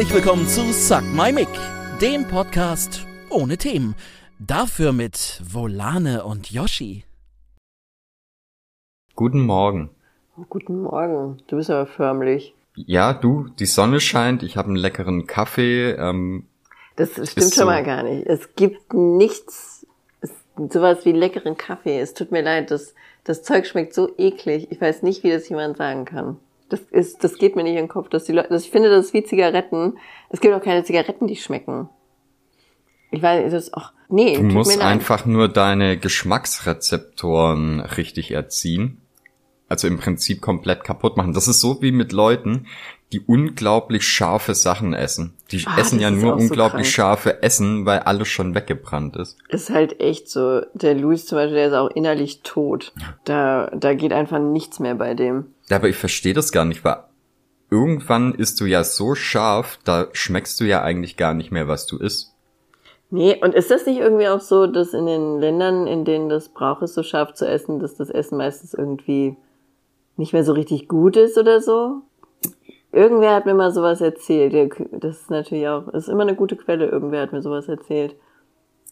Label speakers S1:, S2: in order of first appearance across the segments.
S1: Herzlich willkommen zu Suck My Mic, dem Podcast ohne Themen. Dafür mit Volane und Yoshi.
S2: Guten Morgen.
S3: Oh, guten Morgen. Du bist aber förmlich.
S2: Ja, du, die Sonne scheint, ich habe einen leckeren Kaffee. Ähm,
S3: das stimmt schon so mal gar nicht. Es gibt nichts, es, sowas wie leckeren Kaffee. Es tut mir leid, das, das Zeug schmeckt so eklig. Ich weiß nicht, wie das jemand sagen kann. Das ist, das geht mir nicht in den Kopf, dass die Leute, dass ich finde, das ist wie Zigaretten. Es gibt auch keine Zigaretten, die schmecken. Ich weiß, das, ach, nee.
S2: Du musst einfach nur deine Geschmacksrezeptoren richtig erziehen. Also im Prinzip komplett kaputt machen. Das ist so wie mit Leuten, die unglaublich scharfe Sachen essen. Die ah, essen ja nur unglaublich so scharfe Essen, weil alles schon weggebrannt ist.
S3: Ist halt echt so. Der Luis zum Beispiel, der ist auch innerlich tot. Da, da geht einfach nichts mehr bei dem.
S2: Ja, aber ich verstehe das gar nicht, weil irgendwann isst du ja so scharf, da schmeckst du ja eigentlich gar nicht mehr, was du isst.
S3: Nee, und ist das nicht irgendwie auch so, dass in den Ländern, in denen das Brauch ist, so scharf zu essen, dass das Essen meistens irgendwie nicht mehr so richtig gut ist oder so? Irgendwer hat mir mal sowas erzählt. Das ist natürlich auch, ist immer eine gute Quelle. Irgendwer hat mir sowas erzählt.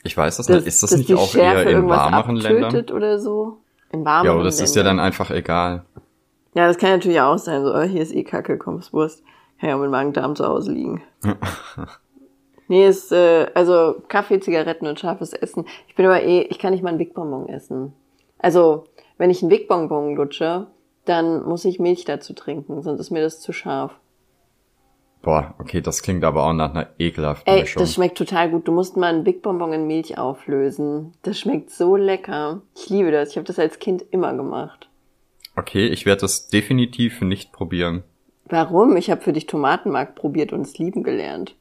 S2: Ich weiß das nicht. Ist das nicht auch Schärfe eher in warmeren Ländern?
S3: oder so? In warmeren
S2: Ja, aber das Ländern. ist ja dann einfach egal.
S3: Ja, das kann natürlich auch sein, so, oh, hier ist eh Kacke, komm, ist Wurst. Kann ja mit Magen-Darm zu Hause liegen. nee, ist, äh, also Kaffee, Zigaretten und scharfes Essen. Ich bin aber eh, ich kann nicht mal einen Big Bonbon essen. Also, wenn ich einen Big Bonbon lutsche, dann muss ich Milch dazu trinken, sonst ist mir das zu scharf.
S2: Boah, okay, das klingt aber auch nach einer ekelhaften
S3: Ey,
S2: Mischung.
S3: das schmeckt total gut. Du musst mal einen Big Bonbon in Milch auflösen. Das schmeckt so lecker. Ich liebe das. Ich habe das als Kind immer gemacht.
S2: Okay, ich werde das definitiv nicht probieren.
S3: Warum? Ich habe für dich Tomatenmark probiert und es lieben gelernt.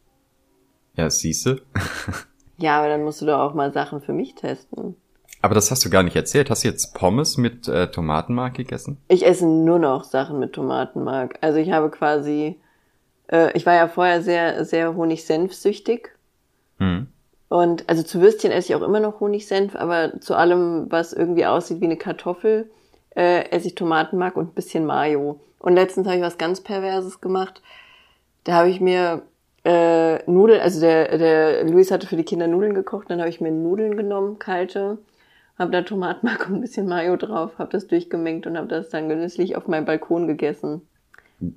S2: Ja, siehste.
S3: ja, aber dann musst du doch auch mal Sachen für mich testen.
S2: Aber das hast du gar nicht erzählt. Hast du jetzt Pommes mit äh, Tomatenmark gegessen?
S3: Ich esse nur noch Sachen mit Tomatenmark. Also ich habe quasi, äh, ich war ja vorher sehr, sehr Honig-Senf-süchtig. Hm. Und also zu Würstchen esse ich auch immer noch Honigsenf, aber zu allem, was irgendwie aussieht wie eine Kartoffel, äh, esse ich Tomatenmark und ein bisschen Mayo. Und letztens habe ich was ganz Perverses gemacht. Da habe ich mir äh, Nudeln, also der, der Luis hatte für die Kinder Nudeln gekocht, dann habe ich mir Nudeln genommen, kalte, habe da Tomatenmark und ein bisschen Mayo drauf, habe das durchgemengt und habe das dann genüsslich auf meinem Balkon gegessen.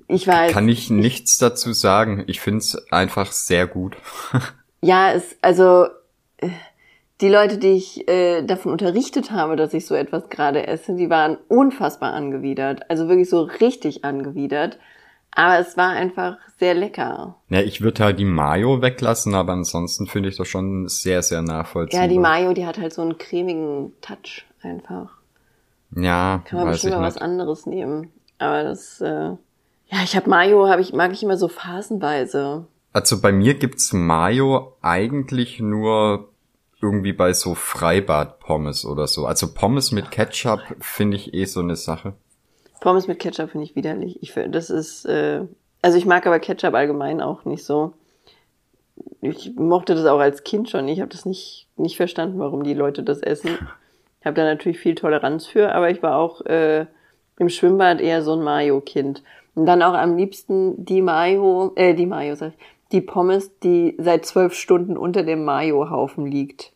S2: Ich weiß. Kann ich nichts dazu sagen. Ich find's einfach sehr gut.
S3: ja, es, also die Leute, die ich äh, davon unterrichtet habe, dass ich so etwas gerade esse, die waren unfassbar angewidert. Also wirklich so richtig angewidert. Aber es war einfach sehr lecker.
S2: Ja, ich würde halt die Mayo weglassen, aber ansonsten finde ich das schon sehr, sehr nachvollziehbar.
S3: Ja, die Mayo, die hat halt so einen cremigen Touch einfach.
S2: Ja,
S3: kann man weiß bestimmt mal was anderes nehmen. Aber das, äh, ja, ich habe Mayo, habe ich mag ich immer so phasenweise.
S2: Also bei mir gibt's Mayo eigentlich nur irgendwie bei so Freibad-Pommes oder so. Also Pommes mit Ketchup finde ich eh so eine Sache.
S3: Pommes mit Ketchup finde ich widerlich. Ich finde, das ist, äh, also ich mag aber Ketchup allgemein auch nicht so. Ich mochte das auch als Kind schon. Ich habe das nicht, nicht verstanden, warum die Leute das essen. Ich habe da natürlich viel Toleranz für, aber ich war auch äh, im Schwimmbad eher so ein Mayo-Kind. Und dann auch am liebsten die Mayo, äh, die Mayo, sag ich, die Pommes, die seit zwölf Stunden unter dem Mayo-Haufen liegt.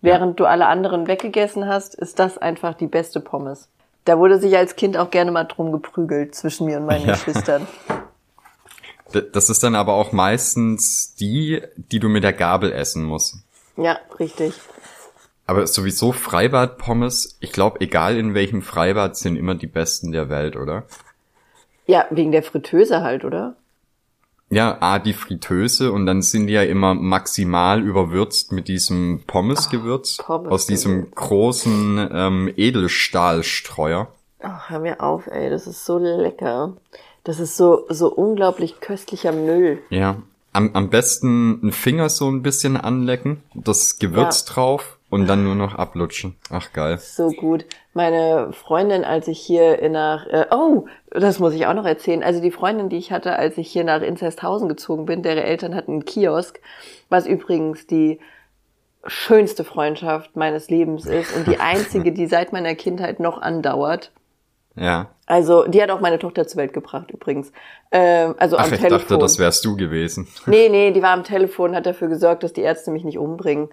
S3: Während du alle anderen weggegessen hast, ist das einfach die beste Pommes. Da wurde sich als Kind auch gerne mal drum geprügelt zwischen mir und meinen ja. Geschwistern.
S2: Das ist dann aber auch meistens die, die du mit der Gabel essen musst.
S3: Ja, richtig.
S2: Aber sowieso Freibad-Pommes, ich glaube, egal in welchem Freibad, sind immer die besten der Welt, oder?
S3: Ja, wegen der Fritteuse halt, oder?
S2: Ja, A, die Fritteuse und dann sind die ja immer maximal überwürzt mit diesem Pommesgewürz Pommes aus diesem großen ähm, Edelstahlstreuer.
S3: Ach, hör mir auf, ey, das ist so lecker. Das ist so, so unglaublich köstlicher Müll.
S2: Ja. Am, am besten einen Finger so ein bisschen anlecken, das Gewürz ja. drauf und dann nur noch ablutschen. Ach geil.
S3: So gut. Meine Freundin, als ich hier nach äh, oh, das muss ich auch noch erzählen. Also die Freundin, die ich hatte, als ich hier nach Inzesthausen gezogen bin, deren Eltern hatten einen Kiosk, was übrigens die schönste Freundschaft meines Lebens ist und die einzige, die seit meiner Kindheit noch andauert.
S2: Ja.
S3: Also, die hat auch meine Tochter zur Welt gebracht übrigens. Ähm, also
S2: Ach,
S3: am
S2: ich
S3: Telefon.
S2: dachte, das wärst du gewesen.
S3: Nee, nee, die war am Telefon, hat dafür gesorgt, dass die Ärzte mich nicht umbringen.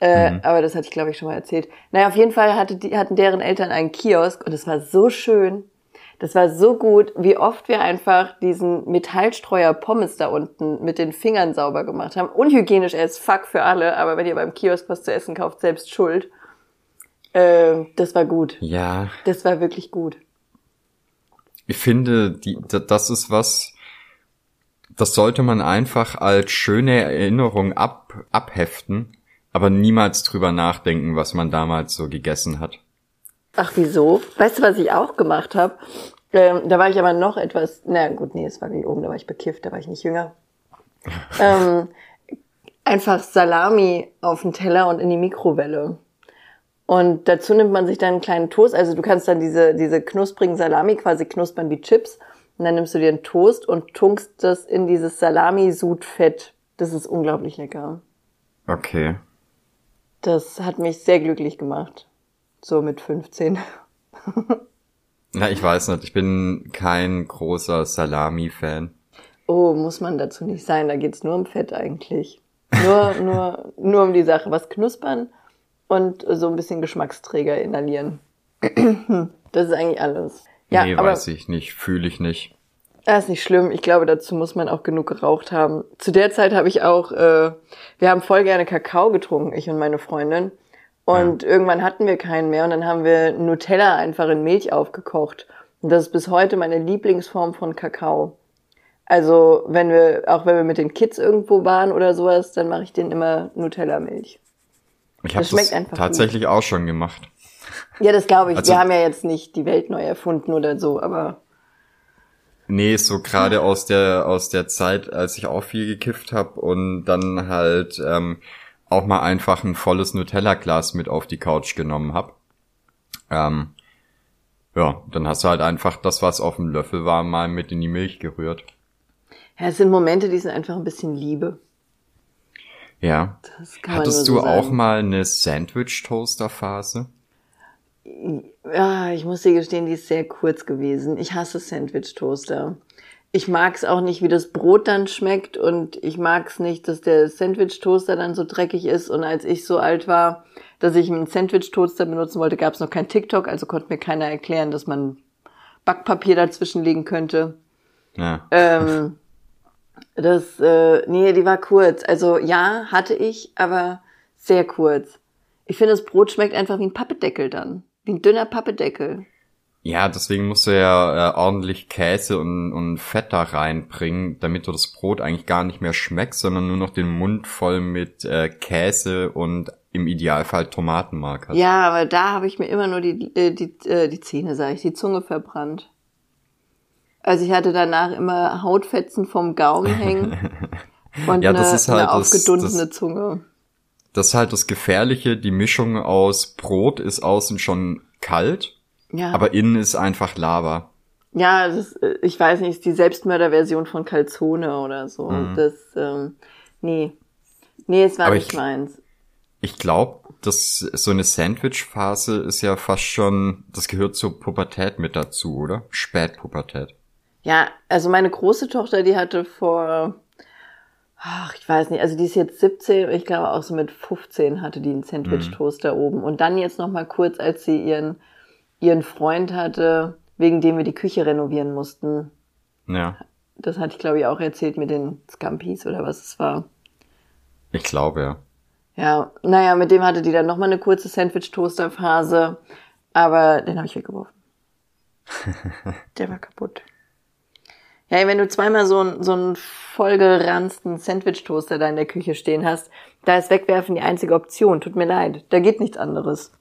S3: Äh,
S2: Mhm.
S3: Aber das hatte ich, glaube ich, schon mal erzählt. Naja, auf jeden Fall hatte die, hatten deren Eltern einen Kiosk und es war so schön. Das war so gut, wie oft wir einfach diesen Metallstreuer Pommes da unten mit den Fingern sauber gemacht haben. Unhygienisch as fuck für alle, aber wenn ihr beim Kiosk was zu essen kauft, selbst schuld. Äh, das war gut.
S2: Ja,
S3: Das war wirklich gut.
S2: ich finde, die, da- das ist was, das sollte man einfach als schöne Erinnerung ab, abheften, aber niemals drüber nachdenken, was man damals so gegessen hat.
S3: Ach, wieso? Weißt du, was ich auch gemacht habe? Ähm, da war ich aber noch etwas, na gut, nee, es war gelogen, da war ich bekifft, da war ich nicht jünger. ähm, einfach Salami auf den Teller und in die Mikrowelle. Und dazu nimmt man sich dann einen kleinen Toast. Also du kannst dann diese, diese knusprigen Salami quasi knuspern wie Chips. Und dann nimmst du dir einen Toast und tunkst das in dieses Salami-Sudfett. Das ist unglaublich lecker.
S2: Okay.
S3: Das hat mich sehr glücklich gemacht. So mit 15.
S2: Na, ich weiß nicht, ich bin kein großer Salami-Fan.
S3: Oh, muss man dazu nicht sein. Da geht's nur um Fett eigentlich. Nur, nur, nur um die Sache. Was knuspern und so ein bisschen Geschmacksträger inhalieren. Das ist eigentlich alles. Ja,
S2: nee,
S3: aber
S2: weiß ich nicht, fühle ich nicht.
S3: Das ist nicht schlimm. Ich glaube, dazu muss man auch genug geraucht haben. Zu der Zeit habe ich auch, äh, wir haben voll gerne Kakao getrunken, ich und meine Freundin. Und irgendwann hatten wir keinen mehr und dann haben wir Nutella einfach in Milch aufgekocht. Und das ist bis heute meine Lieblingsform von Kakao. Also, wenn wir, auch wenn wir mit den Kids irgendwo waren oder sowas, dann mache ich denen immer Nutella-Milch.
S2: Ich habe
S3: Das schmeckt
S2: das
S3: einfach
S2: tatsächlich auch schon gemacht.
S3: Ja, das glaube ich.
S2: Also-
S3: wir haben ja jetzt nicht die Welt neu erfunden oder so, aber
S2: Nee, so gerade aus der aus der Zeit, als ich auch viel gekifft habe und dann halt ähm, auch mal einfach ein volles Nutella-Glas mit auf die Couch genommen habe. Ähm, ja, dann hast du halt einfach das, was auf dem Löffel war, mal mit in die Milch gerührt.
S3: ja, es sind Momente, die sind einfach ein bisschen Liebe.
S2: Ja.
S3: Das kann man
S2: Hattest
S3: nur
S2: du
S3: so
S2: auch
S3: sagen.
S2: mal eine Sandwich-Toaster-Phase?
S3: Ja, ich muss dir gestehen, die ist sehr kurz gewesen. Ich hasse Sandwich-Toaster. Ich mag's auch nicht, wie das Brot dann schmeckt und ich mag's nicht, dass der Sandwich-Toaster dann so dreckig ist. Und als ich so alt war, dass ich einen Sandwich-Toaster benutzen wollte, gab's noch kein TikTok, also konnte mir keiner erklären, dass man Backpapier dazwischen legen könnte.
S2: Ja.
S3: Ähm, das, äh, nee, die war kurz. Also ja, hatte ich, aber sehr kurz. Ich finde, das Brot schmeckt einfach wie ein Pappedeckel dann. Wie ein dünner Pappedeckel.
S2: Ja, deswegen musst du ja äh, ordentlich Käse und, und Fett da reinbringen, damit du das Brot eigentlich gar nicht mehr schmeckst, sondern nur noch den Mund voll mit äh, Käse und im Idealfall Tomatenmark hast.
S3: Ja, aber da habe ich mir immer nur die, äh, die, äh, die Zähne, sage ich, die Zunge verbrannt. Also ich hatte danach immer Hautfetzen vom Gaumen hängen und
S2: Ja,
S3: eine,
S2: das ist halt
S3: eine
S2: das-
S3: aufgedunsene
S2: das-
S3: Zunge.
S2: Das ist halt das Gefährliche, die Mischung aus Brot ist außen schon kalt,
S3: Ja,
S2: aber innen ist einfach Lava.
S3: ja ist, äh, ich weiß nicht, ist die Selbstmörderversion von Calzone oder so.
S2: Mhm.
S3: Das, ähm, nee. Nee, es war
S2: Aber
S3: nicht
S2: ich-
S3: meins.
S2: Ich glaube, dass so eine Sandwich-Phase ist ja fast schon, das gehört zur Pubertät mit dazu, oder? Spätpubertät.
S3: Ja, also meine große Tochter, die hatte vor, ach, ich weiß nicht, also die ist jetzt 17, ich glaube auch so mit 15 hatte die einen Sandwich-Toaster oben. Und dann jetzt noch mal kurz, als sie ihren, ihren Freund hatte, wegen dem wir die Küche renovieren mussten.
S2: Ja,
S3: Das hatte ich, glaube ich, auch erzählt mit den Scampis oder was es war.
S2: ich glaube ja.
S3: Ja, naja, mit dem hatte die dann noch mal eine kurze Sandwich-Toaster-Phase, aber den habe ich weggeworfen. Der war kaputt. Ja, wenn du zweimal so, einen- so einen vollgeranzten Sandwich-Toaster da in der Küche stehen hast, da ist Wegwerfen die einzige Option. Tut mir leid, da geht nichts anderes.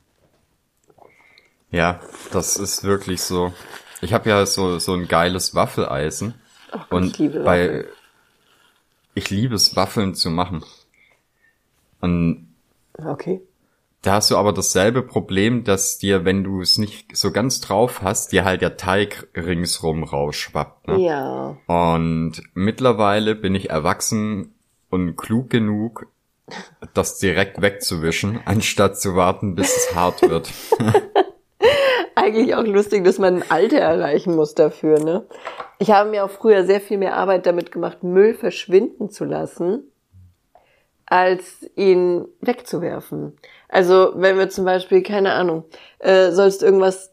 S2: Ja, das ist wirklich so. Ich habe ja so so ein geiles Waffeleisen
S3: Ach,
S2: und
S3: ich liebe
S2: bei
S3: Waffeln.
S2: ich liebe es Waffeln zu machen. Und
S3: Okay.
S2: Da hast du aber dasselbe Problem, dass dir, wenn du es nicht so ganz drauf hast, dir halt der Teig ringsrum rausschwappt. Ne?
S3: Ja.
S2: Und mittlerweile bin ich erwachsen und klug genug, das direkt wegzuwischen, anstatt zu warten, bis es hart wird.
S3: Eigentlich auch lustig, dass man ein Alter erreichen muss dafür, ne? Ich habe mir auch früher sehr viel mehr Arbeit damit gemacht, Müll verschwinden zu lassen, als ihn wegzuwerfen. Also, wenn wir zum Beispiel, keine Ahnung, äh, sollst irgendwas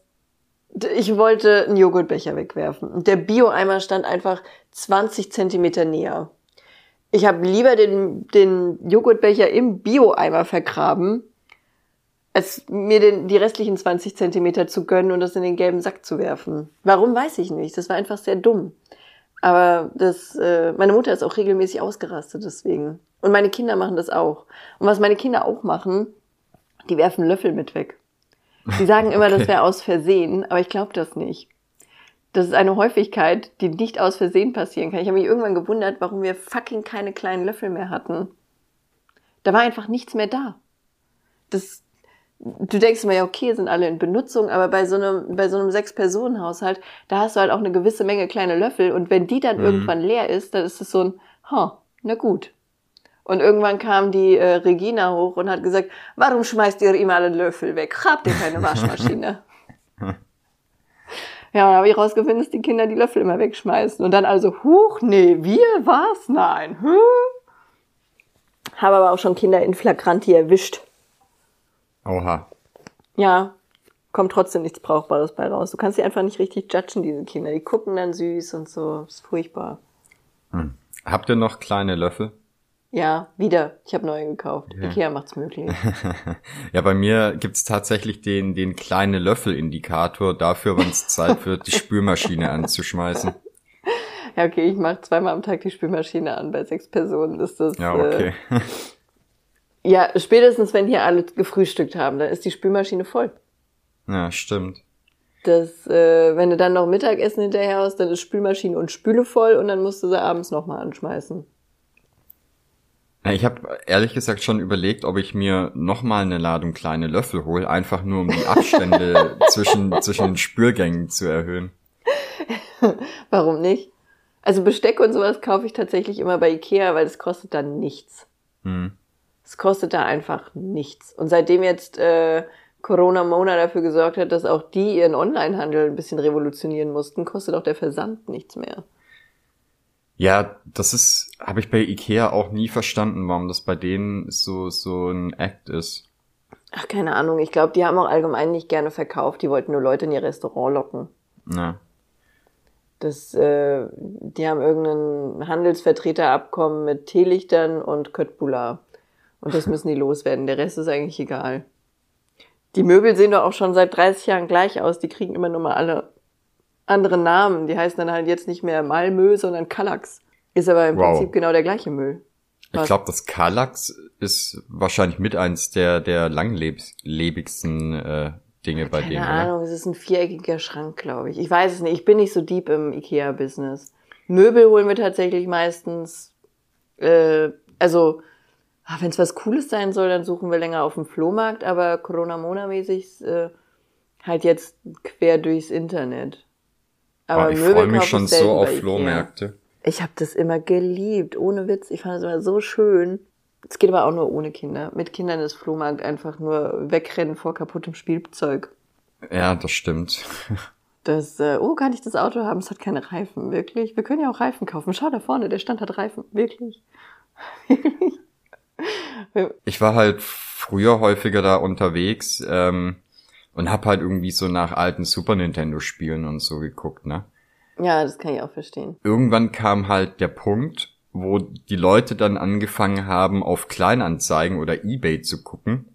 S3: ich wollte einen Joghurtbecher wegwerfen und der Bio-Eimer stand einfach 20 Zentimeter näher. Ich habe lieber den, den Joghurtbecher im Bio-Eimer vergraben, als mir den, die restlichen 20 Zentimeter zu gönnen und das in den gelben Sack zu werfen. Warum, weiß ich nicht. Das war einfach sehr dumm. Aber das, äh, meine Mutter ist auch regelmäßig ausgerastet deswegen. Und meine Kinder machen das auch. Und was meine Kinder auch machen, die werfen Löffel mit weg. Die sagen immer, okay. das wäre aus Versehen, aber ich glaube das nicht. Das ist eine Häufigkeit, die nicht aus Versehen passieren kann. Ich habe mich irgendwann gewundert, warum wir fucking keine kleinen Löffel mehr hatten. Da war einfach nichts mehr da. Das, du denkst immer, ja, okay, sind alle in Benutzung, aber bei so einem, bei so einem Sechs-Personen-Haushalt, da hast du halt auch eine gewisse Menge kleine Löffel und wenn die dann mhm. irgendwann leer ist, dann ist es so ein, ha, na gut. Und irgendwann kam die äh, Regina hoch und hat gesagt, warum schmeißt ihr immer alle Löffel weg? Habt ihr keine Waschmaschine? ja, dann habe ich rausgefunden, dass die Kinder die Löffel immer wegschmeißen. Und dann also, huch, nee, wir was? Nein. Hm? Habe aber auch schon Kinder in Flagranti erwischt.
S2: Oha.
S3: Ja, kommt trotzdem nichts Brauchbares bei raus. Du kannst sie einfach nicht richtig judgen, diese Kinder. Die gucken dann süß und so. Ist furchtbar.
S2: Hm. Habt ihr noch kleine Löffel?
S3: Ja, wieder. Ich habe neue gekauft. Ja. Ikea macht's möglich.
S2: ja, bei mir gibt's tatsächlich den, den kleine Löffelindikator dafür, wenn es Zeit wird, die Spülmaschine anzuschmeißen.
S3: Ja, okay, ich mache zweimal am Tag die Spülmaschine an. Bei sechs Personen ist das.
S2: Ja, okay.
S3: Äh, ja, spätestens wenn hier alle gefrühstückt haben, dann ist die Spülmaschine voll.
S2: Ja, stimmt.
S3: Das, äh, wenn du dann noch Mittagessen hinterher hast, dann ist Spülmaschine und Spüle voll und dann musst du sie abends nochmal anschmeißen.
S2: Ich habe ehrlich gesagt schon überlegt, ob ich mir nochmal eine Ladung kleine Löffel hole, einfach nur um die Abstände zwischen, zwischen den Spürgängen zu erhöhen.
S3: Warum nicht? Also Besteck und sowas kaufe ich tatsächlich immer bei Ikea, weil es kostet dann nichts. Hm. Es kostet da einfach nichts. Und seitdem jetzt äh, Corona Mona dafür gesorgt hat, dass auch die ihren Onlinehandel ein bisschen revolutionieren mussten, kostet auch der Versand nichts mehr.
S2: Ja, das ist, habe ich bei Ikea auch nie verstanden, warum das bei denen so, so ein Act ist.
S3: Ach, keine Ahnung. Ich glaube, die haben auch allgemein nicht gerne verkauft. Die wollten nur Leute in ihr Restaurant locken.
S2: Ja.
S3: Das, äh, die haben irgendein Handelsvertreterabkommen mit Teelichtern und Köttbula. Und das müssen die loswerden. Der Rest ist eigentlich egal. Die Möbel sehen doch auch schon seit 30 Jahren gleich aus. Die kriegen immer nur mal alle andere Namen. Die heißen dann halt jetzt nicht mehr Malmö, sondern Kallax. Ist aber im wow. Prinzip genau der gleiche Müll.
S2: Was? Ich glaube, das Kallax ist wahrscheinlich mit eins der, der langlebigsten äh, Dinge bei
S3: Keine
S2: denen.
S3: Keine Ahnung, oder? es ist ein viereckiger Schrank, glaube ich. Ich weiß es nicht. Ich bin nicht so deep im IKEA-Business. Möbel holen wir tatsächlich meistens, äh, also ah, wenn es was Cooles sein soll, dann suchen wir länger auf dem Flohmarkt, aber Corona-Mona-mäßig äh, halt jetzt quer durchs Internet.
S2: Aber oh, ich freue mich schon so auf Flohmärkte.
S3: Ich habe das immer geliebt, ohne Witz. Ich fand das immer so schön. Es geht aber auch nur ohne Kinder. Mit Kindern ist Flohmarkt einfach nur wegrennen vor kaputtem Spielzeug.
S2: Ja, das stimmt.
S3: Das, äh, oh, kann ich das Auto haben? Es hat keine Reifen, wirklich. Wir können ja auch Reifen kaufen. Schau da vorne, der Stand hat Reifen, wirklich. wirklich.
S2: Ich war halt früher häufiger da unterwegs. Ähm, und hab halt irgendwie so nach alten Super Nintendo Spielen und so geguckt, ne?
S3: Ja, das kann ich auch verstehen.
S2: Irgendwann kam halt der Punkt, wo die Leute dann angefangen haben, auf Kleinanzeigen oder Ebay zu gucken.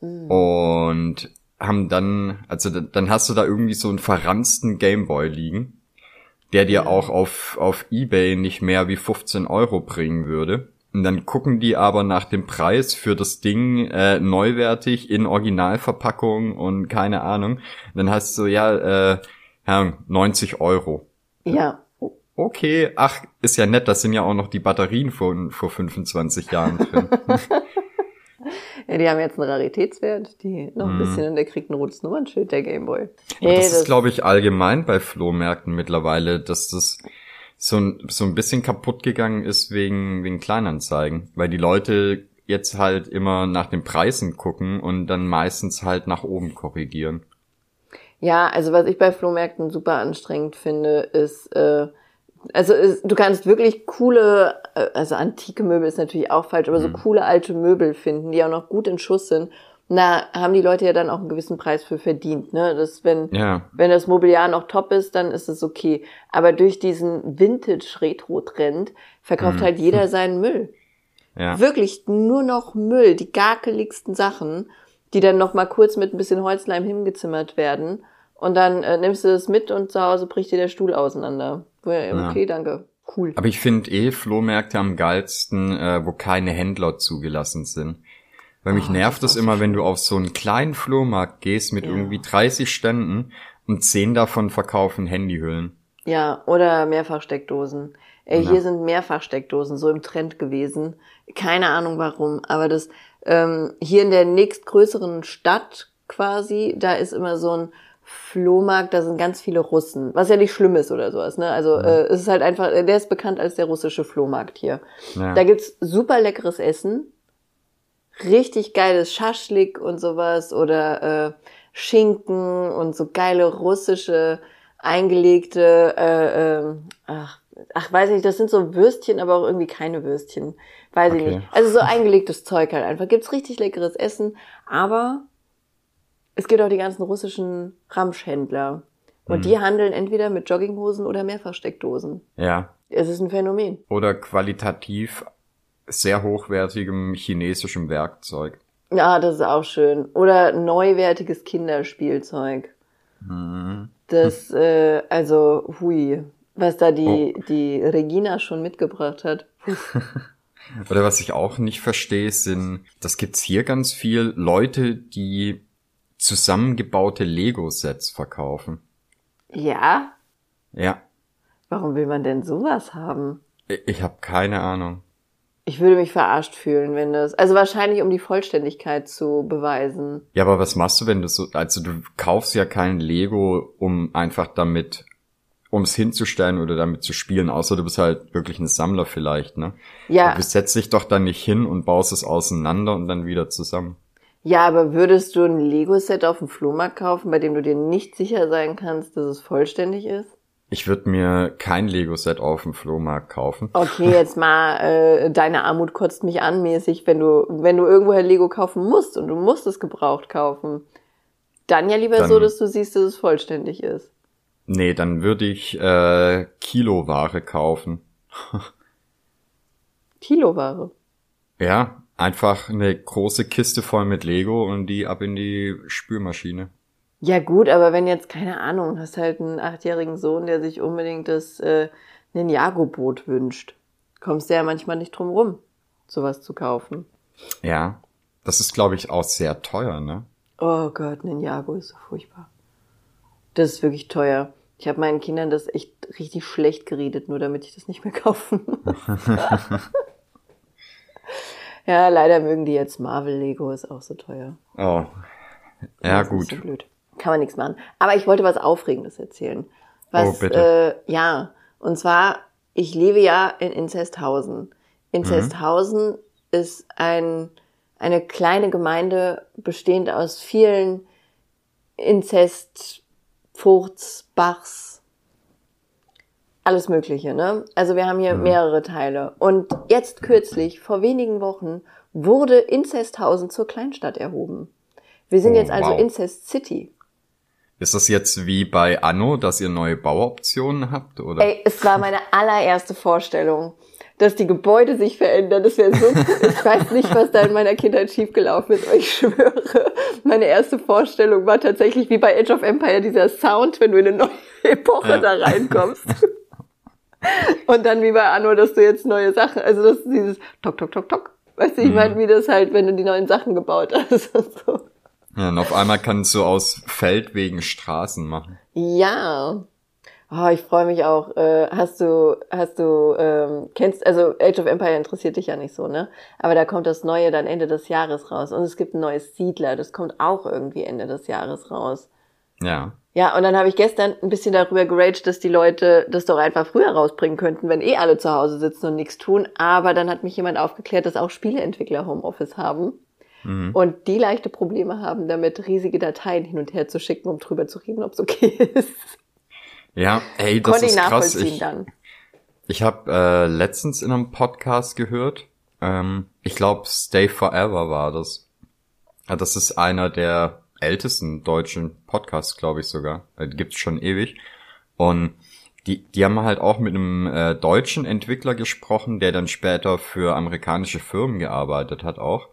S2: Mhm. Und haben dann, also dann hast du da irgendwie so einen verransten Gameboy liegen, der dir auch auf, auf Ebay nicht mehr wie 15 Euro bringen würde. Und dann gucken die aber nach dem Preis für das Ding äh, neuwertig in Originalverpackung und keine Ahnung. Und dann hast du ja, äh, ja 90 Euro.
S3: Ja.
S2: Okay, ach, ist ja nett, das sind ja auch noch die Batterien von vor 25 Jahren drin.
S3: ja, die haben jetzt einen Raritätswert, die noch ein mm. bisschen, und der kriegt ein rotes Nummernschild, der Gameboy.
S2: Hey, das, das ist, glaube ich, allgemein bei Flohmärkten mittlerweile, dass das so ein, so ein bisschen kaputt gegangen ist wegen, wegen Kleinanzeigen, weil die Leute jetzt halt immer nach den Preisen gucken und dann meistens halt nach oben korrigieren.
S3: Ja, also was ich bei Flohmärkten super anstrengend finde, ist, äh, also ist, du kannst wirklich coole, äh, also antike Möbel ist natürlich auch falsch, aber so
S2: Mhm.
S3: coole alte Möbel finden, die auch noch gut in Schuss sind. Na, haben die Leute ja dann auch einen gewissen Preis für verdient, ne? Das, wenn,
S2: Ja,
S3: wenn das Mobiliar noch top ist, dann ist es okay. Aber durch diesen Vintage-Retro-Trend verkauft
S2: Mhm.
S3: halt jeder seinen Müll.
S2: ja.
S3: Wirklich nur noch Müll, die gakeligsten Sachen, die dann noch mal kurz mit ein bisschen Holzleim hingezimmert werden. Und dann äh, nimmst du das mit und zu Hause bricht dir der Stuhl auseinander. Wo-
S2: Ja.
S3: Okay, danke. Cool.
S2: Aber ich finde eh Flohmärkte am geilsten, äh, wo keine Händler zugelassen sind. Weil mich
S3: Oh,
S2: nervt es immer, wenn du auf so einen kleinen Flohmarkt gehst mit
S3: Ja.
S2: irgendwie 30 Ständen und 10 davon verkaufen Handyhüllen.
S3: Ja, oder Mehrfachsteckdosen. Ey,
S2: Ja.
S3: hier sind Mehrfachsteckdosen so im Trend gewesen. Keine Ahnung warum, aber das ähm, hier in der nächstgrößeren Stadt quasi, da ist immer so ein Flohmarkt, da sind ganz viele Russen, was ja nicht schlimm ist oder sowas. Ne? Also äh, es ist halt einfach, der ist bekannt als der russische Flohmarkt hier.
S2: Ja.
S3: Da gibt's super leckeres Essen, richtig geiles Schaschlik und sowas oder äh, Schinken und so geile russische eingelegte, äh, ähm, ach, ach, weiß nicht, das sind so Würstchen, aber auch irgendwie keine Würstchen, weiß ich
S2: Okay.
S3: nicht. Also so eingelegtes Zeug halt einfach. Gibt's richtig leckeres Essen, aber es gibt auch die ganzen russischen Ramschhändler und
S2: Mhm.
S3: die handeln entweder mit Jogginghosen oder Mehrfachsteckdosen.
S2: ja.
S3: Es ist ein Phänomen.
S2: Oder qualitativ sehr hochwertigem chinesischem Werkzeug.
S3: Ja, das ist auch schön. Oder neuwertiges Kinderspielzeug.
S2: Mhm.
S3: Das, äh, also, hui, was da die, die Regina schon mitgebracht hat.
S2: Oder was ich auch nicht verstehe, sind, das gibt's hier ganz viel, Leute, die zusammengebaute Lego-Sets verkaufen.
S3: Ja?
S2: Ja,
S3: Warum will man denn sowas haben?
S2: ich, ich habe keine Ahnung.
S3: Ich würde mich verarscht fühlen, wenn das, also wahrscheinlich um die Vollständigkeit zu beweisen.
S2: Ja, aber was machst du, wenn du so, also du kaufst ja kein Lego, um einfach damit, ums hinzustellen oder damit zu spielen, außer du bist halt wirklich ein Sammler vielleicht, ne?
S3: Ja,
S2: Du setzt dich doch dann nicht hin und baust es auseinander und dann wieder zusammen.
S3: ja, aber würdest du ein Lego-Set auf dem Flohmarkt kaufen, bei dem du dir nicht sicher sein kannst, dass es vollständig ist?
S2: Ich würde mir kein Lego-Set auf dem Flohmarkt kaufen.
S3: Okay, jetzt mal, äh, deine Armut kotzt mich an mäßig, wenn du, wenn du irgendwoher Lego kaufen musst und du musst es gebraucht kaufen. Dann ja lieber
S2: Dann-
S3: so, dass du siehst, dass es vollständig ist.
S2: Nee, dann würde ich äh, Kiloware kaufen.
S3: Kiloware.
S2: Ja, einfach eine große Kiste voll mit Lego und die ab in die Spülmaschine.
S3: Ja gut, aber wenn jetzt, keine Ahnung, hast halt einen achtjährigen Sohn, der sich unbedingt das äh, Ninjago-Boot wünscht, kommst du ja manchmal nicht drum rum, sowas zu kaufen.
S2: Ja, das ist, glaube ich, auch sehr teuer, ne?
S3: Oh Gott, Ninjago ist so furchtbar. Das ist wirklich teuer. Ich habe meinen Kindern das echt richtig schlecht geredet, nur damit ich das nicht mehr kaufen ja, leider mögen die jetzt Marvel Lego, ist auch so teuer.
S2: Oh. Ja,
S3: Das ist
S2: gut.
S3: bisschen blöd. Kann man nichts machen. Aber ich wollte was Aufregendes erzählen. Was,
S2: Oh, bitte.
S3: Äh, ja, und zwar, ich lebe ja in Inzesthausen. Inzesthausen ist ein, eine kleine Gemeinde bestehend aus vielen Inzest, Furz, Bachs, alles Mögliche, ne? Also wir haben hier mehrere Teile. Und jetzt kürzlich, vor wenigen Wochen, wurde Inzesthausen zur Kleinstadt erhoben. Wir sind
S2: Oh,
S3: jetzt also
S2: wow.
S3: Incest City.
S2: Ist das jetzt wie bei Anno, dass ihr neue Bauoptionen habt, oder?
S3: Ey, es war meine allererste Vorstellung, dass die Gebäude sich verändern. Das wäre so. Ich weiß nicht, was da in meiner Kindheit schiefgelaufen ist, aber ich schwöre, meine erste Vorstellung war tatsächlich wie bei Age of Empire dieser Sound, wenn du in eine neue Epoche
S2: Ja.
S3: da reinkommst. Und dann wie bei Anno, dass du jetzt neue Sachen, also das ist dieses Tok, Tok, Tok, Tok. Weißt du, ich meine, wie das halt, wenn du die neuen Sachen gebaut hast und so.
S2: Ja, und auf einmal kannst du aus Feldwegen Straßen machen.
S3: Ja. Oh, ich freue mich auch. Äh, hast du, hast du, ähm, kennst, also Age of Empire interessiert dich ja nicht so, ne? Aber da kommt das Neue dann Ende des Jahres raus. Und es gibt ein neues Siedler, das kommt auch irgendwie Ende des Jahres raus.
S2: Ja.
S3: Ja, und dann habe ich gestern ein bisschen darüber geraged, dass die Leute das doch einfach früher rausbringen könnten, wenn eh alle zu Hause sitzen und nichts tun. Aber dann hat mich jemand aufgeklärt, dass auch Spieleentwickler Homeoffice haben.
S2: Mhm.
S3: und die leichte Probleme haben, damit riesige Dateien hin und her zu schicken, um drüber zu reden, ob es okay ist.
S2: Ja, ey, das
S3: Konnte ich
S2: ist krass.
S3: nachvollziehen
S2: Ich,
S3: dann.
S2: ich habe äh, letztens in einem Podcast gehört, ähm, ich glaube Stay Forever war das. Das ist einer der ältesten deutschen Podcasts, glaube ich sogar. Äh, gibt's schon ewig. Und die, die haben halt auch mit einem äh, deutschen Entwickler gesprochen, der dann später für amerikanische Firmen gearbeitet hat auch.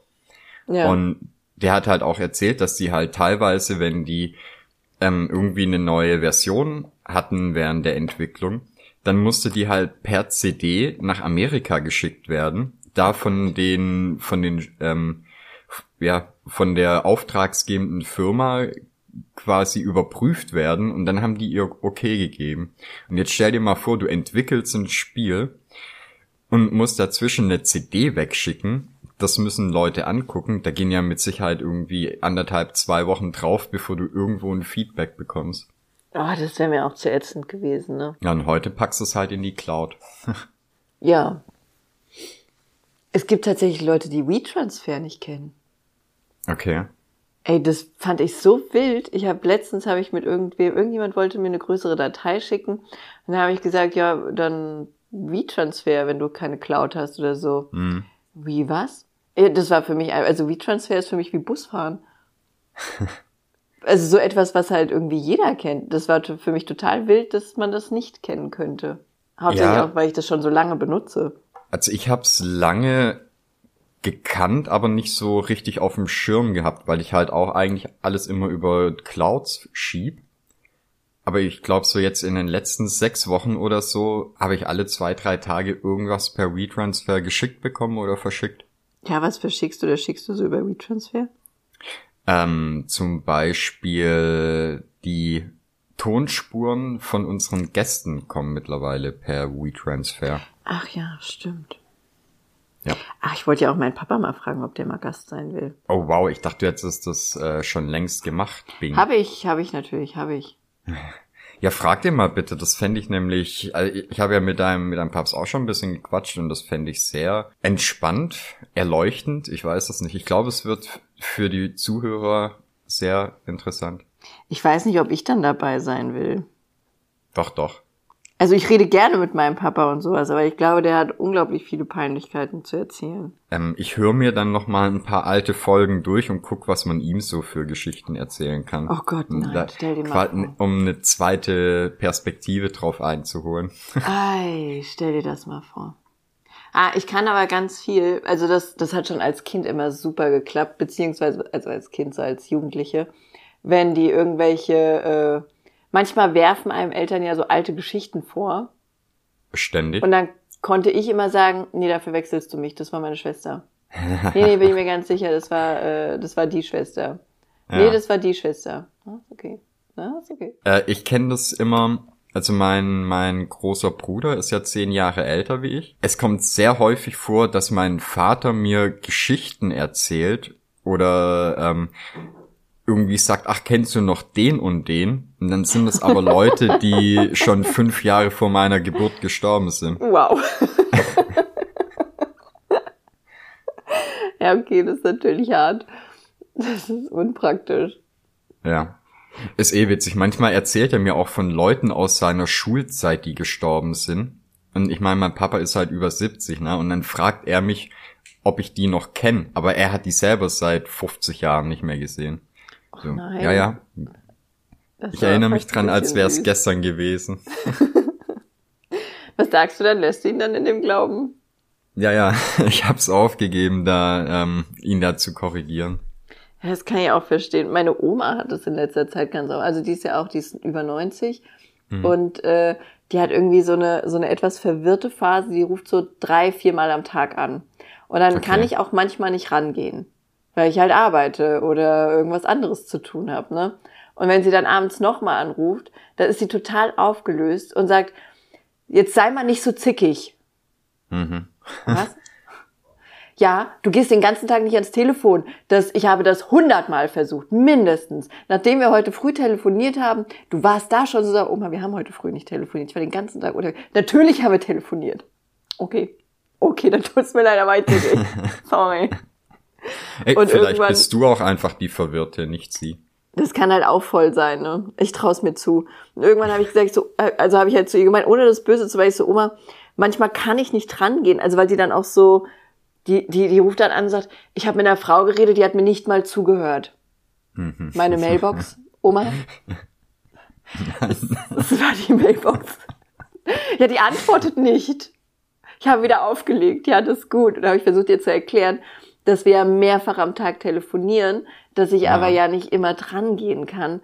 S3: Ja.
S2: Und der hat halt auch erzählt, dass die halt teilweise, wenn die ähm, irgendwie eine neue Version hatten während der Entwicklung, dann musste die halt per CD nach Amerika geschickt werden, da von den von den ähm, ja von der auftragsgebenden Firma quasi überprüft werden und dann haben die ihr okay gegeben. Und jetzt stell dir mal vor, du entwickelst ein Spiel und musst dazwischen eine CD wegschicken. Das müssen Leute angucken. Da gehen ja mit Sicherheit irgendwie anderthalb, zwei Wochen drauf, bevor du irgendwo ein Feedback bekommst.
S3: Oh, das wäre mir auch zu ätzend gewesen, ne?
S2: Ja, und heute packst du es halt in die Cloud.
S3: Ja. Es gibt tatsächlich Leute, die WeTransfer nicht kennen.
S2: Okay.
S3: Ey, das fand ich so wild. Ich habe letztens habe ich mit irgendwem, irgendjemand wollte mir eine größere Datei schicken. Und dann habe ich gesagt, ja, dann WeTransfer, wenn du keine Cloud hast oder so.
S2: Hm.
S3: Wie was? Ey, Das war für mich, also WeTransfer ist für mich wie Busfahren. also so etwas, was halt irgendwie jeder kennt. Das war für mich total wild, dass man das nicht kennen könnte. Hauptsächlich
S2: Ja.
S3: auch, weil ich das schon so lange benutze.
S2: Also ich hab's lange gekannt, aber nicht so richtig auf dem Schirm gehabt, weil ich halt auch eigentlich alles immer über Clouds schieb. Aber ich glaube, so jetzt in den letzten sechs Wochen oder so habe ich alle zwei, drei Tage irgendwas per WeTransfer geschickt bekommen oder verschickt.
S3: Ja, was verschickst du oder schickst du so über WeTransfer?
S2: Ähm, zum Beispiel die Tonspuren von unseren Gästen kommen mittlerweile per WeTransfer.
S3: Ach ja, stimmt.
S2: Ja.
S3: Ach, ich wollte ja auch meinen Papa mal fragen, ob der mal Gast sein will.
S2: Oh wow, ich dachte, du hättest das äh, schon längst gemacht, Bing.
S3: Habe ich, habe ich natürlich, habe ich.
S2: Ja, frag dir mal bitte, das fände ich nämlich, also ich habe ja mit deinem, mit deinem Papst auch schon ein bisschen gequatscht und das fände ich sehr entspannt, erleuchtend, ich weiß das nicht. Ich glaube, es wird für die Zuhörer sehr interessant.
S3: Ich weiß nicht, ob ich dann dabei sein will.
S2: Doch, doch.
S3: Also ich rede gerne mit meinem Papa und sowas, aber ich glaube, der hat unglaublich viele Peinlichkeiten zu erzählen.
S2: Ähm, ich höre mir dann noch mal ein paar alte Folgen durch und guck, was man ihm so für Geschichten erzählen kann.
S3: Oh Gott, nein,
S2: Da-
S3: stell dir mal vor.
S2: Um eine zweite Perspektive drauf einzuholen.
S3: Ei, stell dir das mal vor. Ah, ich kann aber ganz viel, also das, das hat schon als Kind immer super geklappt, beziehungsweise also als Kind, so als Jugendliche, wenn die irgendwelche, äh, manchmal werfen einem Eltern ja so alte Geschichten vor
S2: Ständig.
S3: und dann konnte ich immer sagen, nee, dafür wechselst du mich, das war meine Schwester. Nee, nee, bin ich mir ganz sicher, das war, äh, das war die Schwester. Nee,
S2: Ja.
S3: das war die Schwester. Ah, okay. Ist okay.
S2: Äh, ich kenne das immer, also mein, mein großer Bruder ist ja zehn Jahre älter wie ich. Es kommt sehr häufig vor, dass mein Vater mir Geschichten erzählt oder ähm, irgendwie sagt, ach, kennst du noch den und den? Und dann sind es aber Leute, die schon fünf Jahre vor meiner Geburt gestorben sind.
S3: Wow. ja, okay, das ist natürlich hart. Das ist unpraktisch.
S2: Ja. Ist eh witzig. Manchmal erzählt er mir auch von Leuten aus seiner Schulzeit, die gestorben sind. Und ich meine, mein Papa ist halt über 70, ne? Und dann fragt er mich, ob ich die noch kenne. Aber er hat die selber seit 50 Jahren nicht mehr gesehen. So.
S3: nein.
S2: Ja, ja.
S3: Das
S2: Ich erinnere mich dran, als wäre es gestern gewesen.
S3: Was sagst du dann? Lässt du ihn dann in dem Glauben?
S2: Ja, ja. Ich hab's aufgegeben, da ähm, ihn da zu korrigieren.
S3: Ja, das kann ich auch verstehen. Meine Oma hat das in letzter Zeit ganz auch. Also die ist ja auch, die ist über 90
S2: Mhm.
S3: und äh, die hat irgendwie so eine so eine etwas verwirrte Phase. Die ruft so drei, viermal am Tag an und dann
S2: Okay.
S3: kann ich auch manchmal nicht rangehen, weil ich halt arbeite oder irgendwas anderes zu tun habe. Ne? Und wenn sie dann abends nochmal anruft, dann ist sie total aufgelöst und sagt, jetzt sei mal nicht so zickig.
S2: Mhm.
S3: Was? Ja, du gehst den ganzen Tag nicht ans Telefon. Das, ich habe das hundertmal versucht, mindestens. Nachdem wir heute früh telefoniert haben, du warst da schon so, sag, Oma, wir haben heute früh nicht telefoniert. Ich war den ganzen Tag oder natürlich haben wir telefoniert. Okay. Okay, dann tut's mir leider weiter. Sorry.
S2: Ey,
S3: Und
S2: vielleicht bist du auch einfach die Verwirrte, nicht sie.
S3: Das kann halt auch voll sein, ne? Ich traue mir zu. Und irgendwann habe ich gesagt, so, äh, also habe ich halt zu ihr gemeint, ohne das Böse zu, weil ich so, Oma, manchmal kann ich nicht dran gehen. Also weil die dann auch so, die, die, die ruft dann an und sagt, ich habe mit einer Frau geredet, die hat mir nicht mal zugehört.
S2: Mhm.
S3: Meine Mailbox, Oma. Das, das war die Mailbox. Ja, die antwortet nicht. Ich habe wieder aufgelegt, ja, das ist gut. Und da habe ich versucht, ihr zu erklären, dass wir ja mehrfach am Tag telefonieren, dass ich
S2: Ja.
S3: aber ja nicht immer dran gehen kann.